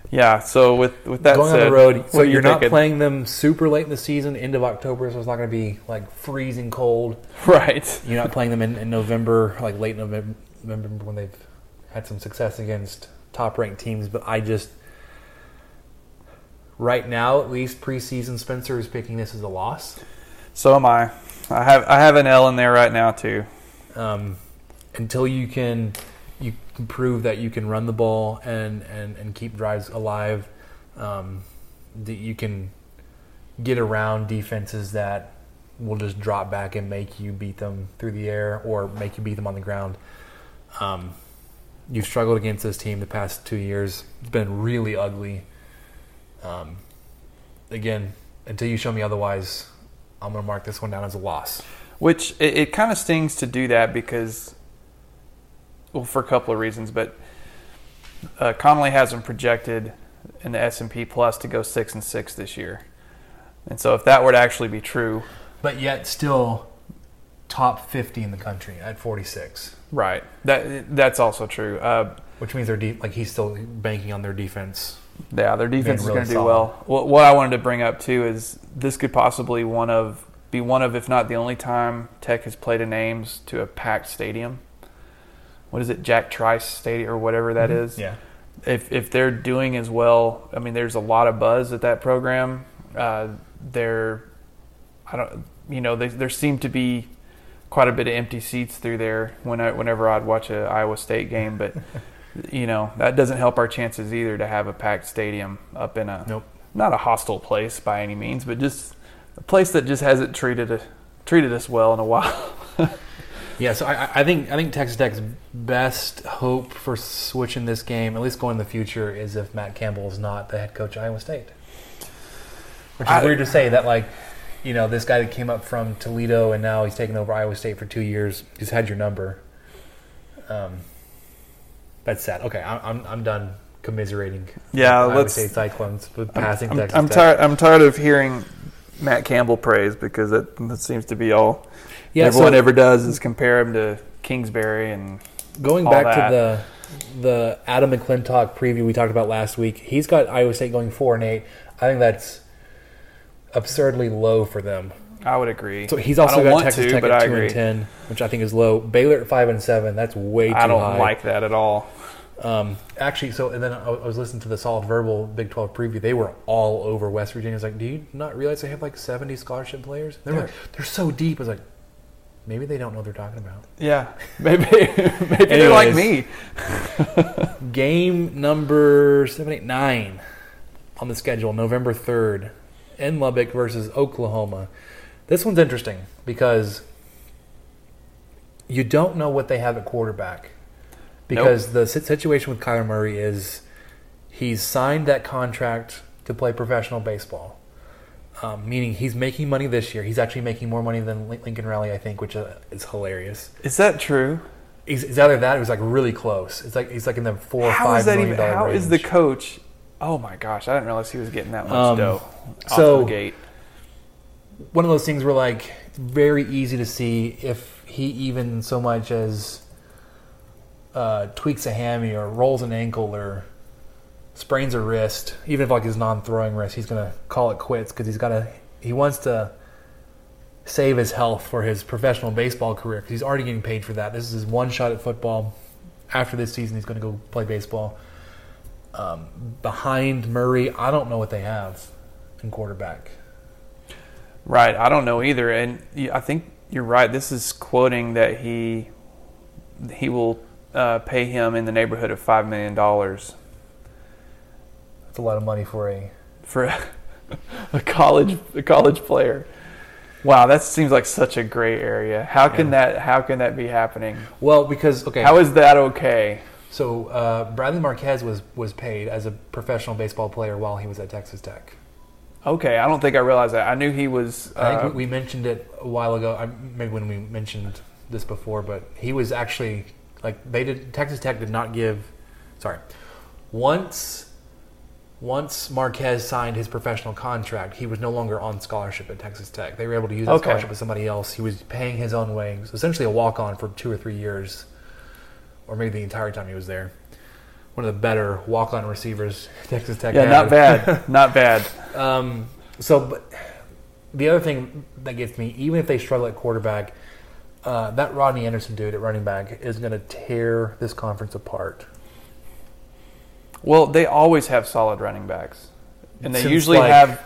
Yeah. So with with that Going said, on the road, so are you you're not thinking? playing them super late in the season, end of October, so it's not going to be like freezing cold. right. You're not playing them in, in November, like late November, November when they've had some success against top ranked teams. But I just, right now, at least preseason, Spencer is picking this as a loss. So am I. I have I have an L in there right now too. Um, until you can you can prove that you can run the ball and, and, and keep drives alive, um, that you can get around defenses that will just drop back and make you beat them through the air or make you beat them on the ground. Um, you've struggled against this team the past two years. It's been really ugly. Um, again, until you show me otherwise, I'm going to mark this one down as a loss. Which it, it kind of stings to do that because, well, for a couple of reasons. But uh, Connolly has them projected in the S and P Plus to go six and six this year, and so if that were to actually be true, but yet still top 50 in the country at 46, Right. That that's also true. Uh, which means they're de- like he's still banking on their defense. yeah, their defense is really going to do well. What, what I wanted to bring up too is this could possibly one of be one of, if not the only time Tech has played in Ames to a packed stadium. What is it, Jack Trice Stadium or whatever that is? Yeah. if if they're doing as well, I mean, there's a lot of buzz at that program. Uh, they're, I don't, you know, they, there seem to be quite a bit of empty seats through there when I, whenever I'd watch a Iowa State game, but you know that doesn't help our chances either to have a packed stadium up in a Nope. not a hostile place by any means, but just a place that just hasn't treated a, treated us well in a while. Yeah, so I, I- think I think Texas Tech's best hope for switching this game, at least going in the future, is if Matt Campbell is not the head coach of Iowa State. Which is I- weird to say that, like, you know, this guy that came up from Toledo and now he's taken over Iowa State for two years. He's had your number. Um, that's sad. Okay, I, I'm I'm done commiserating. Yeah, Iowa let's- State Cyclones with passing I'm, Texas I'm Tech. tired. I'm tired of hearing Matt Campbell praise because that, that seems to be all Yeah, everyone so- ever does is compare him to Kingsbury and Going back that. to the the Adam McClintock preview we talked about last week, he's got Iowa State going four and eight. I think that's absurdly low for them. I would agree. So he's also got Texas to, Tech but at I two agree. and ten, which I think is low. Baylor at five and seven, that's way too low. I don't high. like that at all. Um, actually, so and then I was listening to the Solid Verbal Big Twelve preview. They were all over West Virginia. I was like, do you not realize they have like seventy scholarship players? They're like, they're so deep. I was like, maybe they don't know what they're talking about. Yeah, maybe maybe they're like me. Game number seven, eight, nine on the schedule, November third, in Lubbock versus Oklahoma. This one's interesting because you don't know what they have at quarterback. Because the situation with Kyler Murray is he's signed that contract to play professional baseball, um, meaning he's making money this year. He's actually making more money than Lincoln Riley, I think, which uh, is hilarious. Is that true? He's, it's either that or it was like really close. It's like he's like in the four or How five is that million even? dollar How is the coach? Oh my gosh, I didn't realize he was getting that much Um, dough off so- the gate. one of those things where like very easy to see if he even so much as uh, tweaks a hammy or rolls an ankle or sprains a wrist, even if like his non-throwing wrist, he's gonna call it quits because he's got to he wants to save his health for his professional baseball career because he's already getting paid for that. This is his one shot at football. After this season, he's to go play baseball. Um, behind Murray, I don't know what they have in quarterback. Right, I don't know either, and I think you're right. This is quoting that he he will uh, pay him in the neighborhood of five million dollars That's a lot of money for a for a, a college a college player. Wow, that seems like such a gray area. How can that how can that be happening? Well, because okay, How is that okay? so uh, Bradley Marquez was was paid as a professional baseball player while he was at Texas Tech. Okay, I don't think I realized that. I knew he was. I Uh, think we we mentioned it a while ago. I, maybe when we mentioned this before, but he was actually like they did. Texas Tech did not give. Sorry, once once Marquez signed his professional contract, he was no longer on scholarship at Texas Tech. They were able to use that Okay. scholarship with somebody else. He was paying his own way, so essentially a walk on for two or three years, or maybe the entire time he was there. One of the better walk on receivers Texas Tech. yeah, had. not bad, not bad. Um, so, but the other thing that gets me, even if they struggle at quarterback, uh, that Rodney Anderson dude at running back is going to tear this conference apart. Well, they always have solid running backs, and they Since, usually like- have.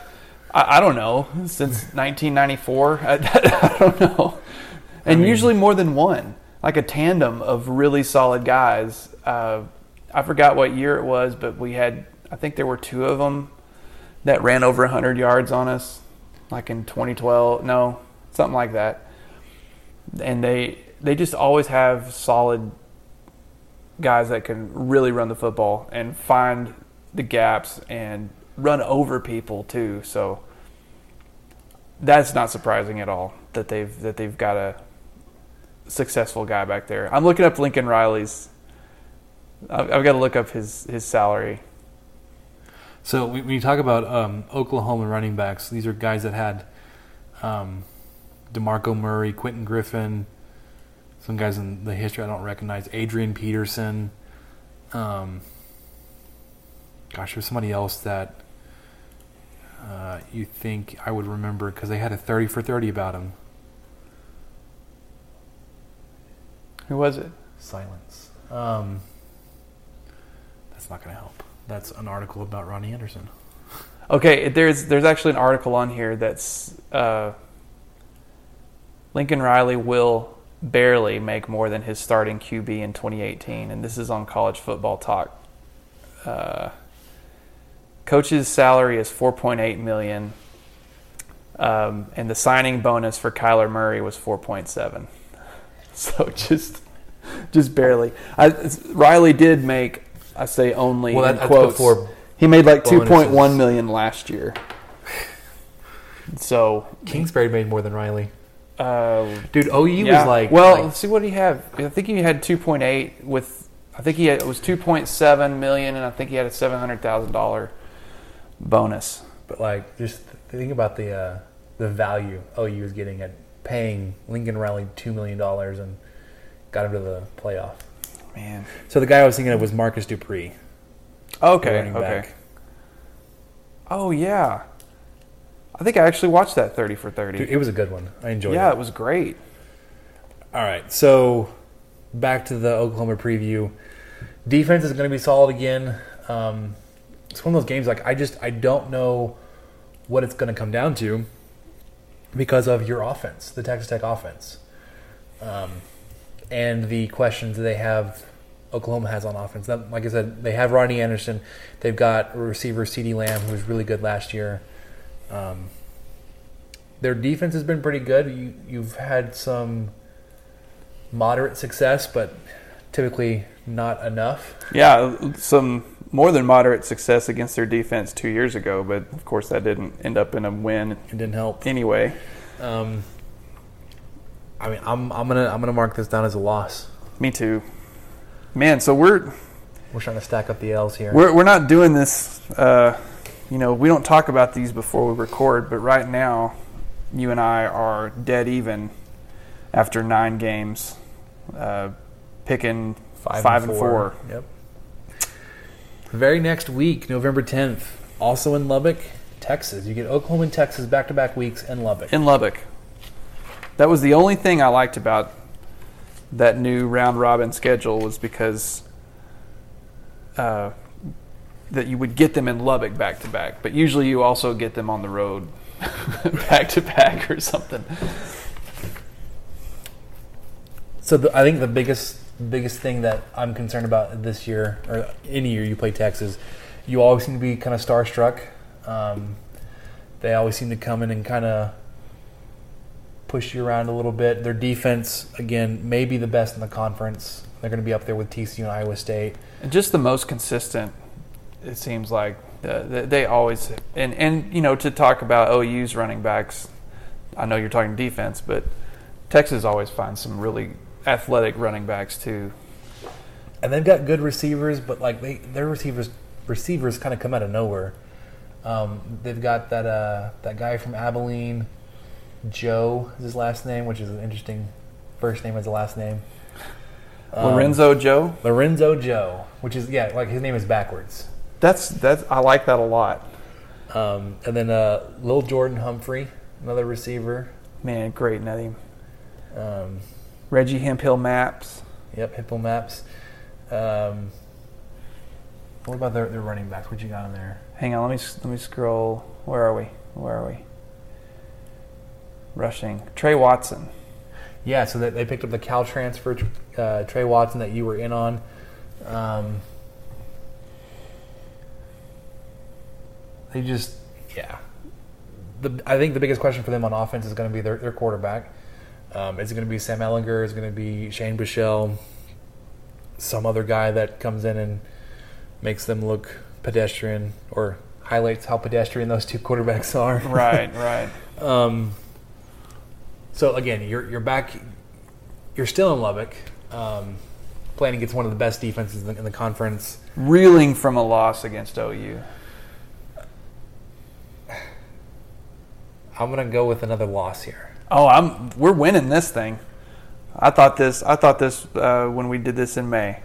I, I don't know since 1994. I, I don't know, and mean- usually more than one, like a tandem of really solid guys. Uh, I forgot what year it was, but we had. I think there were two of them that ran over 100 yards on us, like in 2012. No, something like that. And they they just always have solid guys that can really run the football and find the gaps and run over people too. So that's not surprising at all that they've that they've got a successful guy back there. I'm looking up Lincoln Riley's. I've, I've got to look up his his salary. So when you talk about um, Oklahoma running backs, these are guys that had um, DeMarco Murray, Quentin Griffin, some guys in the history I don't recognize, Adrian Peterson. Um, gosh, there's somebody else that uh, you think I would remember because they had a 30 for 30 about him. Who was it? Silence. Um, that's not going to help. That's an article about Rodney Anderson. Okay, there's there's actually an article on here that's uh, Lincoln Riley will barely make more than his starting QB in 2018, and this is on College Football Talk. Uh, coach's salary is 4.8 million, um, and the signing bonus for Kyler Murray was 4.7. So just just barely. I, Riley did make, I say only Well, in that- quotes. he made like 2.1 million last year. So, Kingsbury made more than Riley. Uh, Dude, OU yeah. was like. well, like- let's see what he had. I think he had 2.8 with. I think he had, it was 2.7 million, and I think he had a 700 thousand dollar bonus. But like, just think about the uh, the value OU was getting at paying Lincoln Riley two million dollars and got him to the playoff. Man. So the guy I was thinking of was Marcus Dupree. Okay. Okay. back. Oh yeah. I think I actually watched that 30 for 30. Dude, it was a good one. I enjoyed yeah, it. Yeah, it was great. All right, so back to the Oklahoma preview. Defense is going to be solid again. Um, it's one of those games like I just I don't know what it's going to come down to because of your offense, the Texas Tech offense, um, and the questions that they have. Oklahoma has on offense. That, like I said, they have Rodney Anderson. They've got receiver CeeDee Lamb, who was really good last year. Um, their defense has been pretty good. You, you've had some moderate success, but typically not enough. Yeah, some more than moderate success against their defense two years ago, but of course that didn't end up in a win It didn't help. anyway. Um, I mean, I'm I'm gonna I'm gonna mark this down as a loss. Me too. Man, so we're We're trying to stack up the L's here. we're we're not doing this. Uh, you know, we don't talk about these before we record, but right now, you and I are dead even after nine games, uh, picking five, and, four. Yep. Very next week, November 10th, also in Lubbock, Texas. You get Oklahoma and Texas back to back weeks in Lubbock. in Lubbock. That was the only thing I liked about that new round robin schedule was because uh, that you would get them in Lubbock back to back, but usually you also get them on the road back to back or something. So the, I think the biggest biggest thing that I'm concerned about this year, or any year you play Texas, you always seem to be kind of starstruck. Um, they always seem to come in and kind of push you around a little bit. Their defense, again, may be the best in the conference. They're going to be up there with TCU and Iowa State. And just the most consistent, it seems like. The, the, they always and and you know to talk about OU's running backs, I know you're talking defense, but Texas always finds some really athletic running backs too. and they've got good receivers, but like they their receivers receivers kind of come out of nowhere. Um, they've got that uh, that guy from Abilene, Joe is his last name, which is an interesting first name as a last name. Um, Lorenzo Joe, Lorenzo Joe, which is yeah, like his name is backwards. That's that's I like that a lot. Um, and then uh, Lil Jordan Humphrey, another receiver. Man, great name. Um, Reggie Hemphill Mapps. yep, Hippo Maps. Um, what about their, their running backs? What you got in there? Hang on, let me let me scroll. Where are we? Where are we? Rushing. Tre Watson. Yeah, so they, they picked up the Cal transfer, uh, Tre Watson, that you were in on. Um, they just, yeah. The, I think the biggest question for them on offense is going to be their, their quarterback. Um, is it going to be Sam Ehlinger? Is it going to be Shane Buechele? Some other guy that comes in and makes them look pedestrian or highlights how pedestrian those two quarterbacks are. Right, right. Um, so again, you're you're back. You're still in Lubbock, um, playing against one of the best defenses in the, in the conference. Reeling from a loss against OU. I'm gonna go with another loss here. Oh, I'm. We're winning this thing. I thought this. I thought this uh, when we did this in May.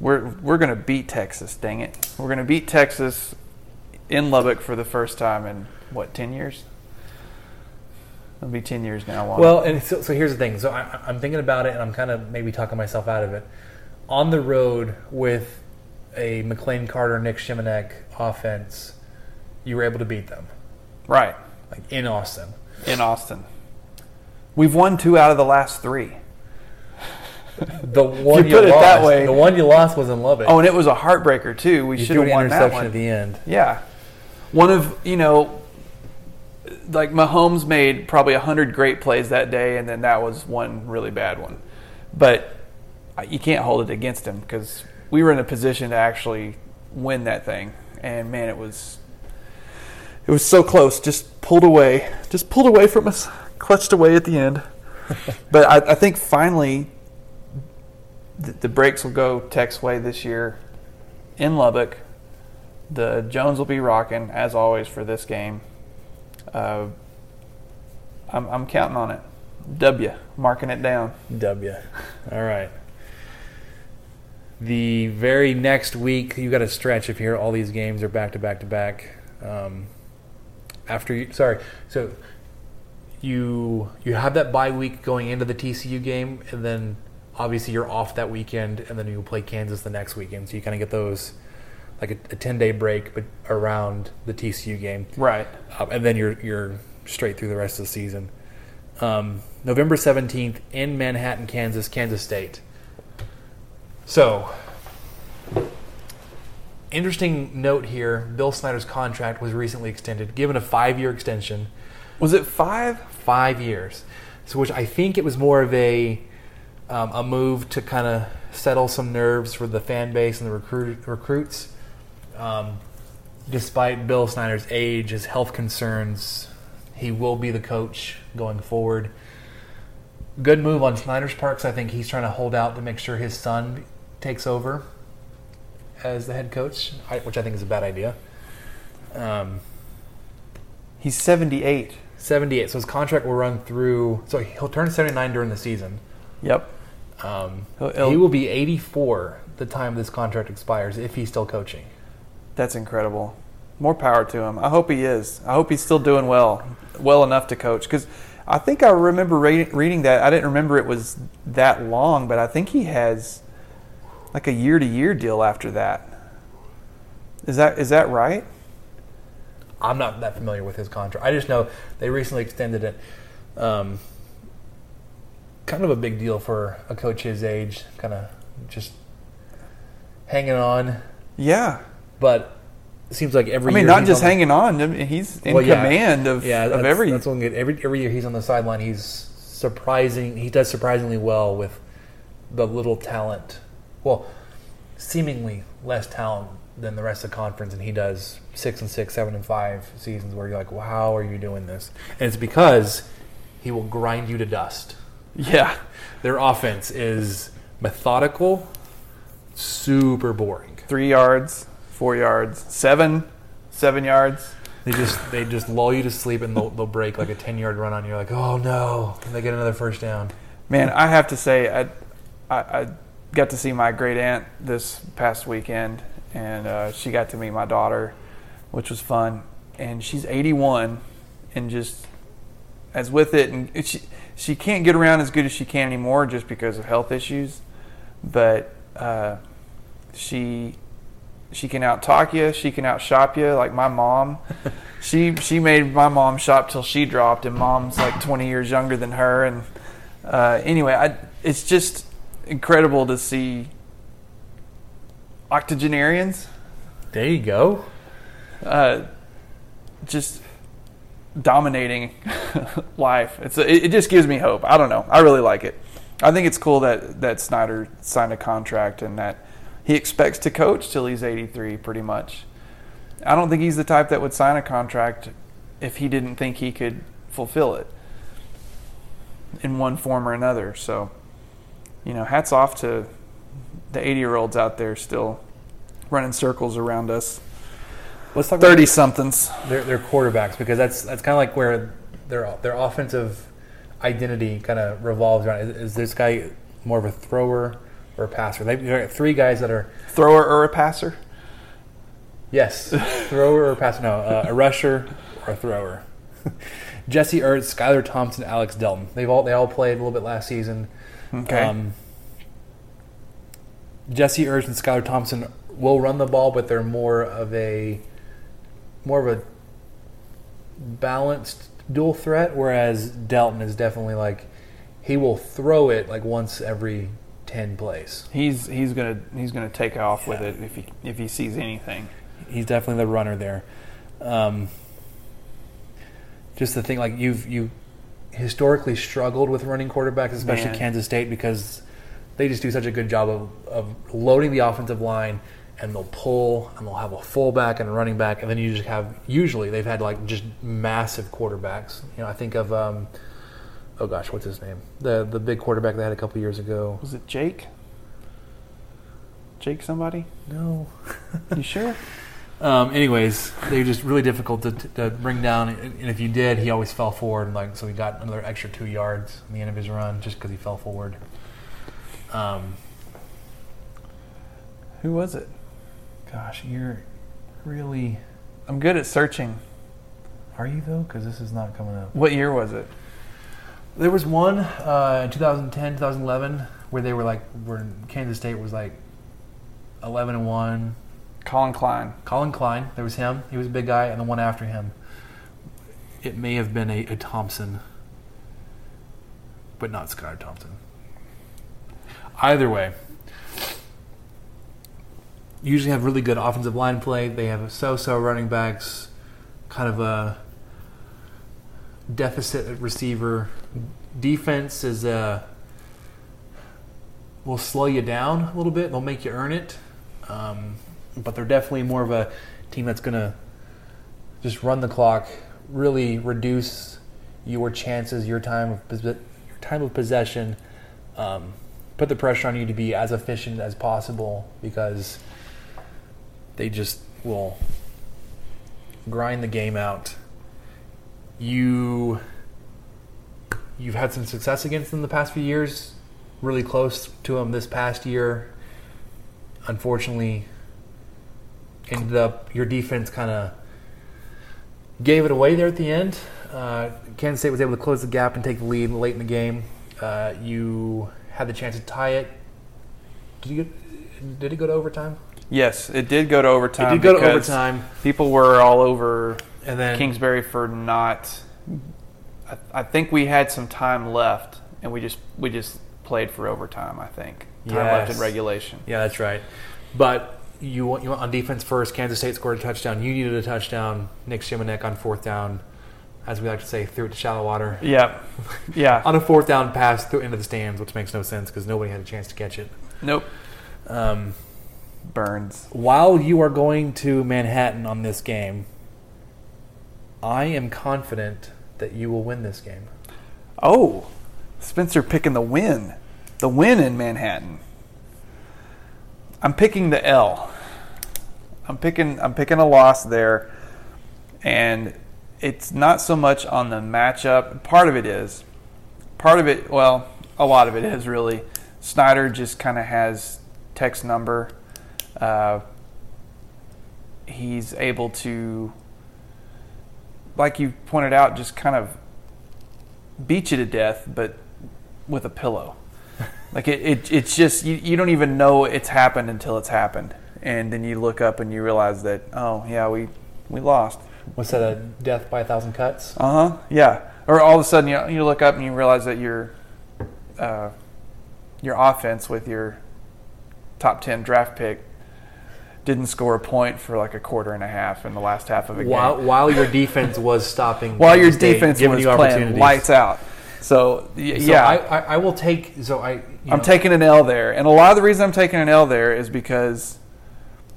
We're we're gonna beat Texas. Dang it! We're gonna beat Texas in Lubbock for the first time in what ten years? It'll be ten years now. Juan. Well, and so, so here's the thing. So I, I'm thinking about it, and I'm kind of maybe talking myself out of it. On the road with a McLane Carter, Nic Shimonek offense, you were able to beat them, right like in Austin. in Austin, we've won two out of the last three. The one you put it lost, that way- the one you lost was in Lubbock. Oh, and it was a heartbreaker too. We should have won that one. at the end. Yeah. One of, you know, like Mahomes made probably 100 great plays that day, and then that was one really bad one. But you can't hold it against him because we were in a position to actually win that thing. And man, it was. It was so close, just pulled away, just pulled away from us, clutched away at the end. but I, I think finally, the, the breaks will go Tech's way this year in Lubbock. The Jones will be rocking as always for this game. Uh, I'm, I'm counting on it. W, marking it down. W. All right. The very next week, you got a stretch if here. All these games are back to back to back. Um, after you, sorry, so you you have that bye week going into the TCU game, and then obviously you're off that weekend, and then you play Kansas the next weekend. So you kind of get those like a, a ten day break, but around the TCU game, Right. um, and then you're you're straight through the rest of the season. Um, November seventeenth in Manhattan, Kansas, Kansas State. So, interesting note here: Bill Snyder's contract was recently extended, given a five-year extension, Was it five? five years. So, which I think it was more of a um, a move to kind of settle some nerves for the fan base and the recruit, recruits. Um, despite Bill Snyder's age, his health concerns, he will be the coach going forward. Good move on Snyder's part 'cause I think he's trying to hold out to make sure his son takes over as the head coach, which I think is a bad idea. Um, He's 78. 78. So his contract will run through. So he'll turn 79 during the season. Yep. Um, He'll- he'll- he will be 84 the time this contract expires if he's still coaching. That's incredible. More power to him. I hope he is. I hope he's still doing well, well enough to coach. Because I think I remember re- reading that. I didn't remember it was that long, but I think he has like a year to year deal after that. Is that is that right? I'm not that familiar with his contract. I just know they recently extended it. Um, kind of a big deal for a coach his age, kind of just hanging on. Yeah. But it seems like every I mean, year not just the- hanging on. I mean, he's in Well, yeah. command of, yeah, of every. That's one good. Every every year he's on the sideline. He's surprising. He does surprisingly well with the little talent. Well, seemingly less talent than the rest of the conference, and he does six and six, seven and five seasons where you're like, well, how are you doing this? And it's because he will grind you to dust. yeah. Their offense is methodical, super boring. Three yards, four yards, seven, seven yards. They just they just lull you to sleep and they'll, they'll break like a ten yard run on you. You're like, oh no, can they get another first down. Man, I have to say, I, I, I got to see my great aunt this past weekend, and uh, she got to meet my daughter, which was fun. And she's 81, and just as with it, and she she can't get around as good as she can anymore just because of health issues, but uh, she she can out talk you, she can out shop you. Like my mom, she she made my mom shop till she dropped, and mom's like 20 years younger than her, and uh, anyway, I, it's just incredible to see octogenarians There you go. uh, just dominating life. It's it, it just gives me hope. I don't know. I really like it. I think it's cool that that Snyder signed a contract and that he expects to coach till he's 83, pretty much. I don't think he's the type that would sign a contract if he didn't think he could fulfill it in one form or another. So, you know, hats off to the 80 year olds out there still running circles around us. Let's talk 30 somethings. their, their quarterbacks because that's that's kind of like where their their offensive identity kind of revolves around is, is this guy more of a thrower or a passer? They've got three guys that are Thrower or a passer? yes, thrower or passer. No, uh, a rusher or a thrower. Jesse Ertz, Skylar Thompson, Alex Delton. They've all they all played a little bit last season. Okay. Um, Jesse Ertz and Skylar Thompson will run the ball, but they're more of a more of a balanced dual threat. Whereas Delton is definitely like he will throw it like once every ten plays. he's he's gonna he's gonna take off with it if he if he sees anything. He's definitely the runner there. Um, just the thing, like you've you historically struggled with running quarterbacks, especially Man. Kansas State, because they just do such a good job of, of loading the offensive line, and they'll pull, and they'll have a fullback and a running back, and then you just have usually they've had like just massive quarterbacks. You know, I think of um, oh gosh, what's his name? The the big quarterback they had a couple years ago. Was it Jake? Jake somebody? No. You sure? Um, anyways, they're just really difficult to, to bring down. And if you did, he always fell forward. And like so, he got another extra two yards in the end of his run just because he fell forward. Um, Who was it? gosh, you're really I'm good at searching. are you though? Because this is not coming up. What year was it? There was one uh, in 2010, 2011 where they were like, where Kansas State was like 11 and one. Collin Klein. Collin Klein, there was him. He was a big guy, and the one after him, it may have been a, a Thompson, but not Skylar Thompson. Either way, usually have really good offensive line play. They have so-so running backs, kind of a deficit receiver. Defense is a will slow you down a little bit. They'll make you earn it, um, but they're definitely more of a team that's going to just run the clock, really reduce your chances, your time of your time of possession, um, put the pressure on you to be as efficient as possible because they just will grind the game out. You you've had some success against them the past few years, really close to them this past year. Unfortunately, ended up your defense kind of gave it away there at the end. Uh, Kansas State was able to close the gap and take the lead late in the game. Uh, you had the chance to tie it. Did you did it go to overtime? Yes, it did go to overtime. It did go to overtime. People were all over And then Kingsbury for not. I, I think we had some time left, and we just we just played for overtime. I think time left in regulation. Yeah, that's right. But you went, you went on defense first. Kansas State scored a touchdown. You needed a touchdown. Nic Shimonek on fourth down, as we like to say, threw it to shallow water. Yeah, yeah. On a fourth down pass through into the stands, which makes no sense because nobody had a chance to catch it. nope. Um, Burns. while you are going to Manhattan on this game, I am confident that you will win this game. Oh, Spencer picking the win, the win in Manhattan. I'm picking the L. I'm picking I'm picking a loss there, and it's not so much on the matchup. Part of it is, part of it. Well, a lot of it is really. Snyder just kind of has Tech's number. Uh, he's able to, like you pointed out, just kind of beat you to death, but with a pillow. Like it, it it's just you, you don't even know it's happened until it's happened, and then you look up and you realize that oh yeah we we lost. What's that? A death by a thousand cuts? Uh huh. Yeah. Or all of a sudden you you look up and you realize that your uh, your offense with your top ten draft pick didn't score a point for like a quarter and a half in the last half of a game. While, while your defense was stopping, While your defense was you playing lights out. So, So yeah, I, I, I will take. So I, you I'm know, taking an L there, and a lot of the reason I'm taking an L there is because,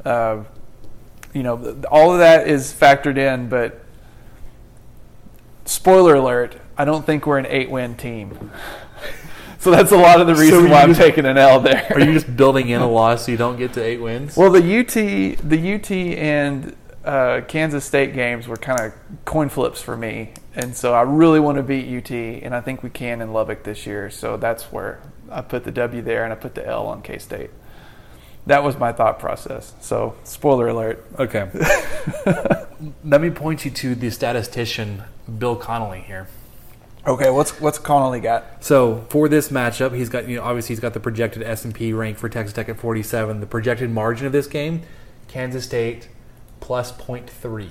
uh, you know, all of that is factored in. But spoiler alert: I don't think we're an eight-win team. so that's a lot of the reason you why I'm just- taking an L there. Are you just building in a loss so you don't get to eight wins? well, the UT, the UT and uh, Kansas State games were kind of coin flips for me, and so I really want to beat UT, and I think we can in Lubbock this year. So that's where I put the W there, and I put the L on K State. That was my thought process. So spoiler alert. Okay. Let me point you to the statistician Bill Connolly here. Okay, what's what's Connolly got? So for this matchup, he's got you know obviously he's got the projected S and P rank for Texas Tech at 47. The projected margin of this game, Kansas State plus 0.3.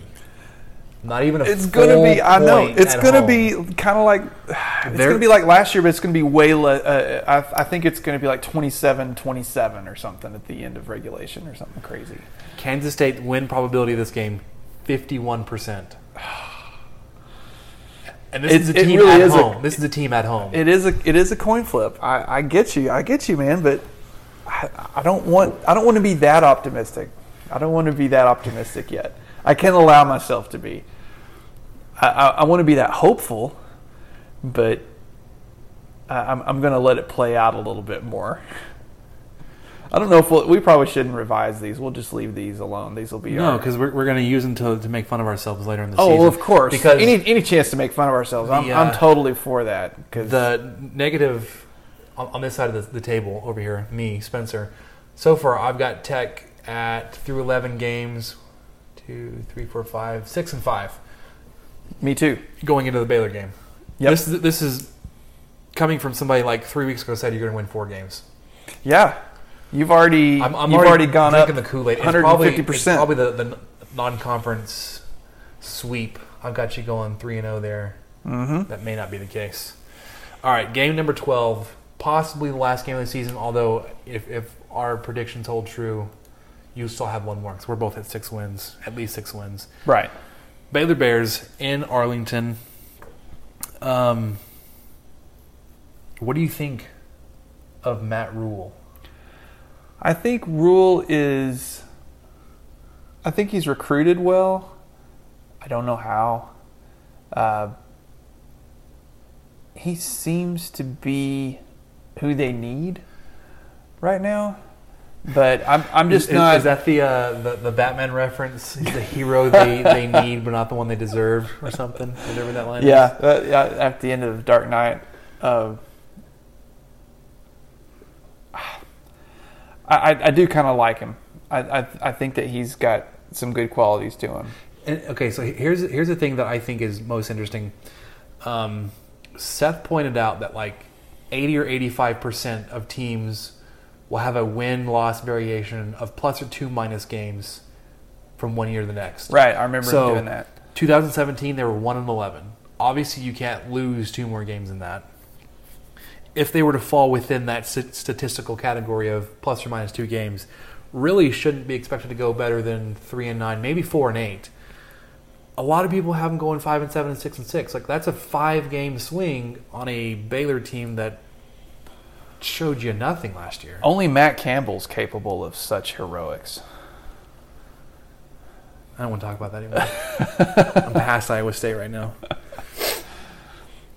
Not even a It's gonna be. I know it's gonna home. be kind of like it's gonna be like last year, but it's gonna be way less. Uh, I, I think it's gonna be like 27-27 or something at the end of regulation or something crazy. Kansas State win probability of this game, 51%. And this It- is a team really at is a- home. this is a team at home. It is a it is a coin flip. I, I get you. I get you, man. But I, I don't want I don't want to be that optimistic. I don't want to be that optimistic yet. I can't allow myself to be. I, I, I want to be that hopeful, but I, I'm I'm going to let it play out a little bit more. I don't know if we'll, we probably shouldn't revise these. We'll just leave these alone. These will be no, because we're, we're going to use them to, to make fun of ourselves later in the Oh, season. well, of course. Because any any chance to make fun of ourselves, I'm, The, I'm uh, totally for that. Because the negative on, on this side of the, the table over here, me, Spencer. So far, I've got Tech at through eleven games, two, three, four, five, six, and five me too. going into the Baylor game. Yep. This is this is coming from somebody like three weeks ago said you're going to win four games. Yeah, you've already I'm, I'm you've already, already, gone up the Kool Aid. 150 It's percent. probably the, the non-conference sweep. I've got you going three and zero there. Mm-hmm. That may not be the case. All right, game number twelve, possibly the last game of the season. Although, if, if our predictions hold true, you still have one more because we're both at six wins, at least six wins. Right. Baylor Bears in Arlington. Um, what do you think of Matt Rhule? I think Rhule is. I think he's recruited well. I don't know how. Uh, he seems to be who they need right now, but I'm I'm just is, not. Is that the, uh, the the Batman reference? The hero they, they need, but not the one they deserve, or something? Whatever that line yeah, is. uh, yeah, at the end of Dark Knight. Uh, I, I, I do kind of like him. I, I I think that he's got some good qualities to him. And, okay, so here's here's the thing that I think is most interesting. Um, Seth pointed out that like eighty or eighty five percent of teams will have a win loss variation of plus or two minus games from one year to the next. Right, I remember So, doing that. 2017, they were one and eleven. Obviously, you can't lose two more games than that. If they were to fall within that statistical category of plus or minus two games, really shouldn't be expected to go better than three and nine, maybe four and eight. A lot of people have them going five and seven and six and six. Like that's a five game swing on a Baylor team that showed you nothing last year. Only Matt Campbell's capable of such heroics. I don't want to talk about that anymore. I'm past Iowa State right now.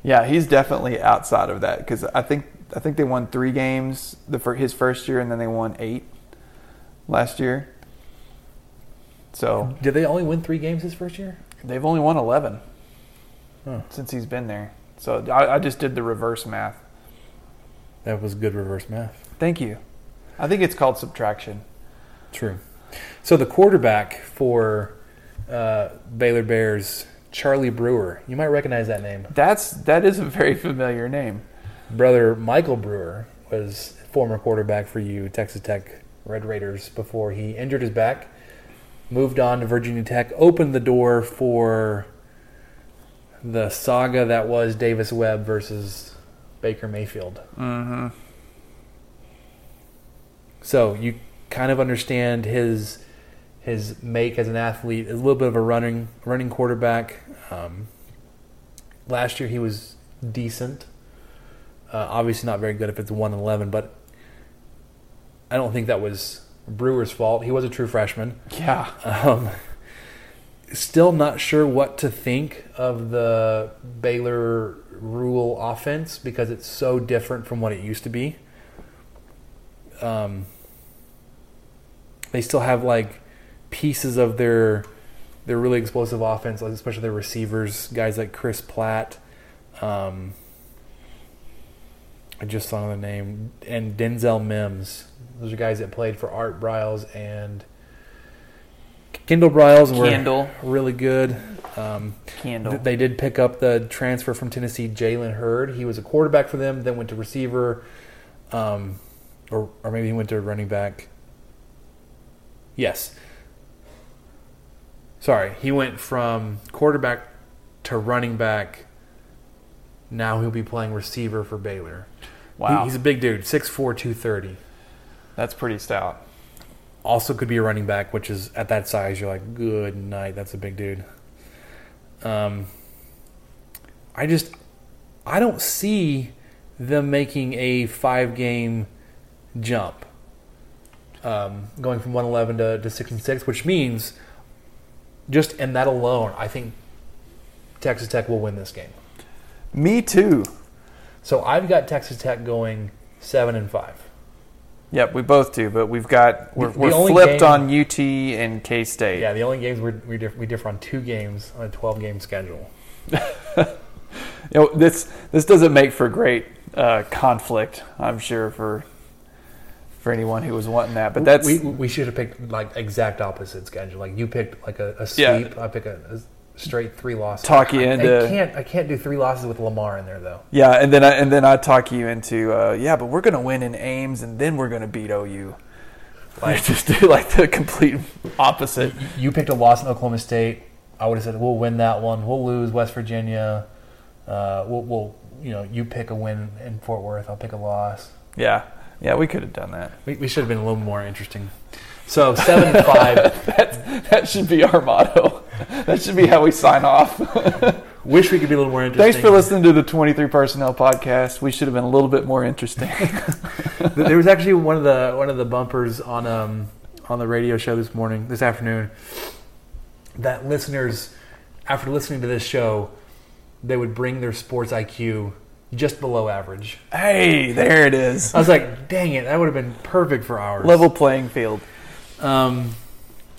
Yeah, he's definitely outside of that because I think I think they won three games the for his first year, and then they won eight last year. So Did they only win three games his first year? they've only won eleven Huh. since he's been there. So I, I just did the reverse math. That was good reverse math. Thank you. I think it's called subtraction. True. So the quarterback for uh, Baylor Bears, Charlie Brewer. You might recognize that name. That's that is a very familiar name. Brother Michael Brewer was former quarterback for you, Texas Tech Red Raiders, before he injured his back, moved on to Virginia Tech, opened the door for the saga that was Davis Webb versus Baker Mayfield. Mm-hmm. So you kind of understand his his make as an athlete, a little bit of a running running quarterback. Um, last year he was decent. Uh, obviously not very good if it's one and eleven, but I don't think that was Brewer's fault. He was a true freshman. Yeah. Um, still not sure what to think of the Baylor Rhule offense because it's so different from what it used to be. Um, they still have like pieces of their they're really explosive offense, especially their receivers, guys like Chris Platt. Um, I just saw the name and Denzel Mims. Those are guys that played for Art Briles and Kendall Briles were really good. Um, They did pick up the transfer from Tennessee, Jalen Hurd. He was a quarterback for them, then went to receiver, um, or or maybe he went to running back. Yes. Sorry, he went from quarterback to running back. Now he'll be playing receiver for Baylor. Wow. He- he's a big dude, 6'4", 230. That's pretty stout. Also could be a running back, which is at that size, you're like, good night, that's a big dude. Um, I just, I don't see them making a five game jump, um, going from 111 to, to 6 and 6, which means just in that alone, I think Texas Tech will win this game. Me too. So I've got Texas Tech going 7 and 5. Yep, we both do, but we've got we're, The- the we're only flipped game- on UT and K State. Yeah, the only games we're, we, diff- we differ on two games on a 12 game schedule. You know, this this doesn't make for great uh, conflict, I'm sure for for anyone who was wanting that. But that's we, we should have picked like exact opposite schedule. Like you picked like a, a Yeah. sweep. I pick a, a straight three losses. Talk you I, into- I can't I can't do three losses with Lamar in there though. yeah, and then I, and then I talk you into uh, yeah, but we're gonna win in Ames, and then we're gonna beat OU. Like just do like the complete opposite. You picked a loss in Oklahoma State. I would have said we'll win that one. We'll lose West Virginia. Uh, we'll, we'll you know you pick a win in Fort Worth. I'll pick a loss. Yeah, yeah, we could have done that. We, we should have been a little more interesting. So seven and five. That that should be our motto. That should be how we sign off. Wish we could be a little more interesting. Thanks for listening to the 23 Personnel Podcast. We should have been a little bit more interesting. there was actually one of the one of the bumpers on um on the radio show this morning this afternoon that listeners after listening to this show they would bring their sports IQ just below average. hey, there it is. I was like, dang it, that would have been perfect for ours. Level playing field. Um,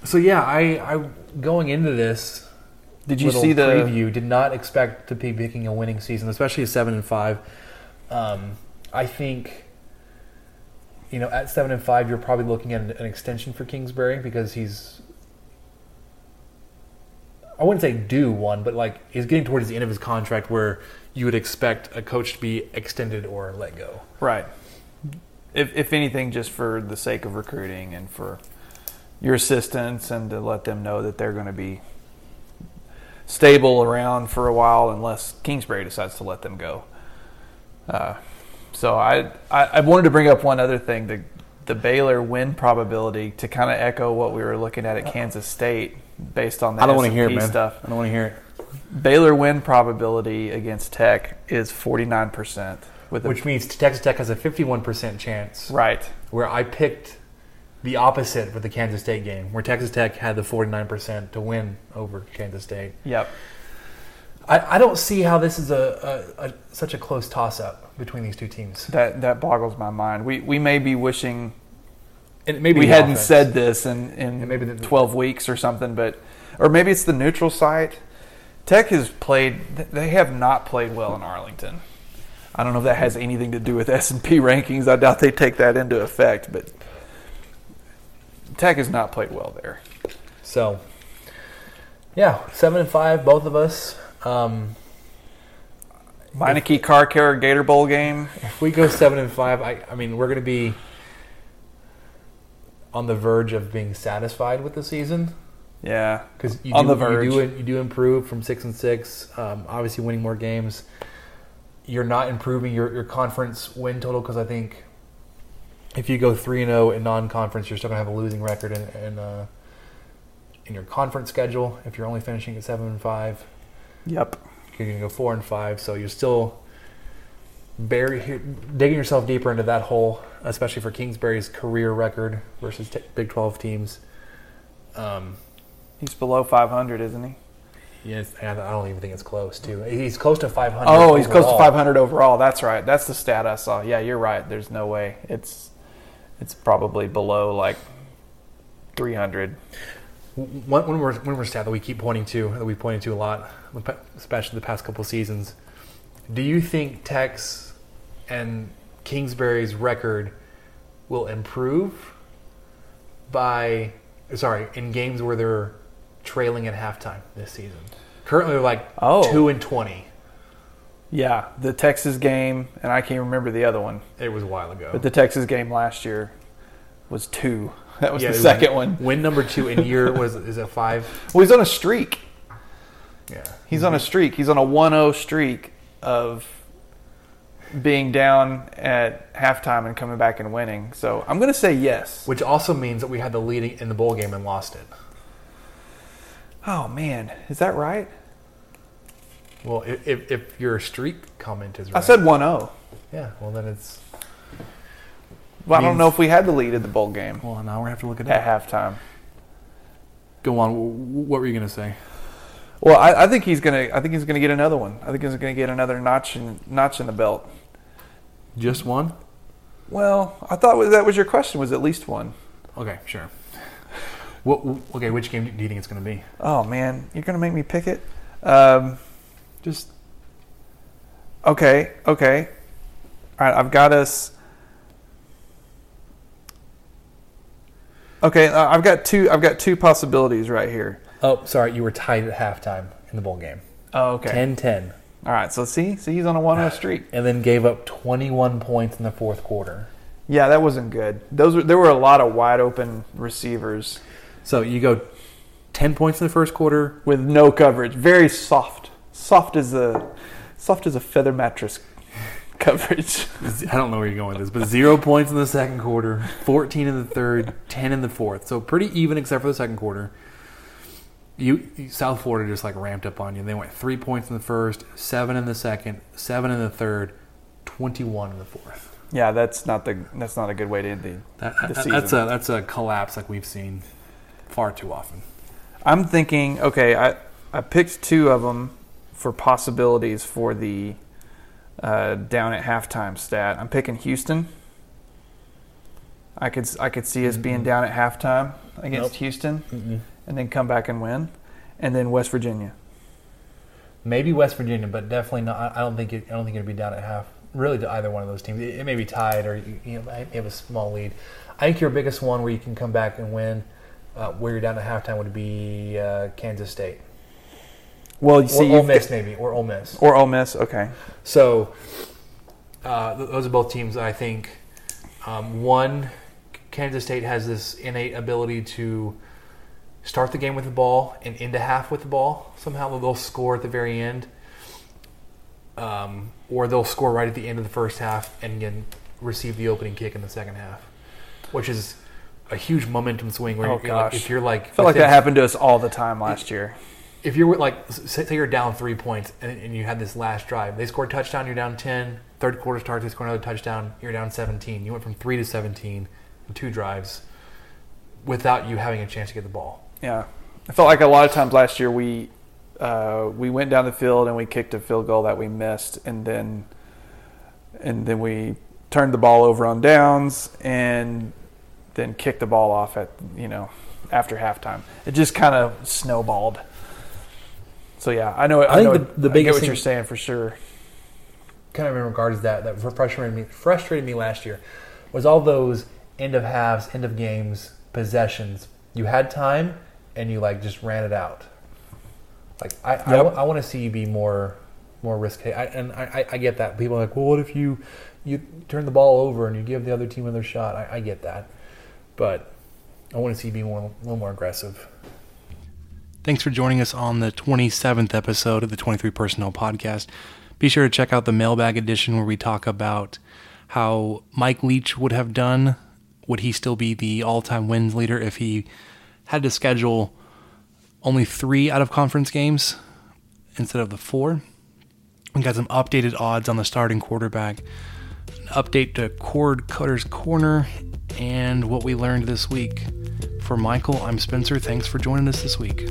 so yeah, I, I going into this Did you see the preview did not expect to be picking a winning season, especially a seven and five. Um, I think you know at seven and five, you're probably looking at an, an extension for Kingsbury because he's I wouldn't say do one, but like he's getting towards the end of his contract where you would expect a coach to be extended or let go. right? If if anything, just for the sake of recruiting and for your assistants, and to let them know that they're going to be stable around for a while, unless Kingsbury decides to let them go. Uh, so I, I I wanted to bring up one other thing the the Baylor win probability to kind of echo what we were looking at at Kansas State based on the I don't want to hear it, man. stuff. I don't want to hear it. Baylor win probability against Tech is 49% with a, Which means Texas Tech has a 51% chance. right. Where I picked the opposite for the Kansas State game, where Texas Tech had the 49% to win over Kansas State. Yep. I, I don't see how this is a, a, a such a close toss up between these two teams. That that boggles my mind. We we may be wishing And maybe we hadn't offense. said this in in maybe the- 12 weeks or something, but or maybe it's the neutral site. Tech has played. They have not played well in Arlington. I don't know if that has anything to do with S and P rankings. I doubt they take that into effect, but Tech has not played well there. So, yeah, seven and five, both of us. Um, Meineke Car Care Gator Bowl game. if we go seven and five, I, I mean, we're going to be on the verge of being satisfied with the season. Yeah, because you On do, the verge. You do, you do improve from six and six. Um, obviously, winning more games. You're not improving your, your conference win total because I think if you go three and zero in non-conference, you're still gonna have a losing record in in, uh, in your conference schedule. If you're only finishing at seven and five, Yep. you're gonna go four and five. So you're still bury, digging yourself deeper into that hole, especially for Kingsbury's career record versus t- Big Twelve teams. Um, He's below 500, isn't he? Yes, I don't even think it's close to. He's close to 500. Oh, he's close to 500 overall. That's right. That's the stat I saw. Yeah, you're right. There's no way. It's it's probably below like 300. one, one, more, one more stat that we keep pointing to, that we pointed to a lot, especially the past couple seasons. Do you think Tex and Kingsbury's record will improve by, sorry, in games where they're trailing at halftime this season? Currently, they're like Oh. two and twenty. Yeah, the Texas game, and I can't remember the other one, It was a while ago. but the Texas game last year was two. That was Yeah, the second one. Win number two in year was is it five? Well, he's on a streak. Yeah. He's on a streak. He's on a 1-0 streak of being down at halftime and coming back and winning. So I'm going to say yes. Which also means that we had the lead in the bowl game and lost it. Oh man, is that right? Well, if, if, if your streak comment is right. I said 1-0. Yeah, well then it's. Well, I don't know if we had the lead in the bowl game Well, now we have to look it at up. halftime. Go on. What were you going to say? Well, I, I think he's gonna. I think he's gonna get another one. I think he's gonna get another notch in notch in the belt. Just one? Well, I thought that was your question. Was at least one. Okay, sure. What, okay, which game do you think it's going to be? Oh man, you're gonna make me pick it. Um, Just okay, okay. All right, I've got us. Okay, uh, I've got two. I've got two possibilities right here. oh, sorry, you were tied at halftime in the bowl game. Oh, okay. 10-10. All right, so see, see, he's on a one-zero streak. And then gave up 21 points in the fourth quarter. Yeah, that wasn't good. Those were there were a lot of wide open receivers So you go 10 points in the first quarter, with no coverage. Very soft, soft as a soft as a feather mattress coverage. I don't know where you're going with this, but zero points in the second quarter, 14 in the third, 10 in the fourth. So pretty even except for the second quarter. You South Florida just like ramped up on you. They went three points in the first, seven in the second, seven in the third, 21 in the fourth. Yeah, that's not the that's not a good way to end the, That, the that- season. that's a that's a collapse like we've seen far too often. I'm thinking, okay, I I picked two of them for possibilities for the uh, down at halftime stat. I'm picking Houston. I could I could see us being down at halftime against Nope. Houston, and then come back and win, and then West Virginia. Maybe West Virginia, but definitely not. I don't think it, I don't think it'd be down at half. Really, to either one of those teams, it, it may be tied or you, you know, might have a small lead. I think your biggest one where you can come back and win, uh, where you're down at halftime, would be uh, Kansas State Well, you or see, Ole Miss, maybe or Ole Miss. or Ole Miss. Okay, So uh, those are both teams that I think um, one Kansas State has this innate ability to start the game with the ball and end into half with the ball. Somehow they'll score at the very end, um, or they'll score right at the end of the first half and again receive the opening kick in the second half, which is a huge momentum swing. Where Oh, you're like, gosh. if you're like, I feel like that happened to us all the time last year. If you're like say you're down three points and, and you had this last drive they scored a touchdown you're down 10 third quarter starts they score another touchdown you're down 17 you went from 3 to 17 in two drives without you having a chance to get the ball Yeah, I felt like a lot of times last year we uh, we went down the field and we kicked a field goal that we missed, and then and then we turned the ball over on downs and then kicked the ball off at you know after halftime. It just kind of snowballed. So yeah, I know. I, think know, the- the I get biggest what thing- you're saying for sure. kind of in regards to that that frustrated me frustrated me last year was all those end of halves end of games possessions you had time and you like just ran it out like i Yep. I, want to see you be more more risky I, and I, I- I get that people are like well what if you you turn the ball over and you give the other team another shot i, I get that but i want to see you be more a little more aggressive Thanks for joining us on the 27th episode of the 23 Personnel Podcast. Be sure to check out the mailbag edition where we talk about how Mike Leach would have done. Would he still be the all time wins leader if he had to schedule only three out of conference games instead of the four? We got some updated odds on the starting quarterback, an update to Cord Cutter's Corner, and what we learned this week. For Michael, I'm Spencer. Thanks for joining us this week.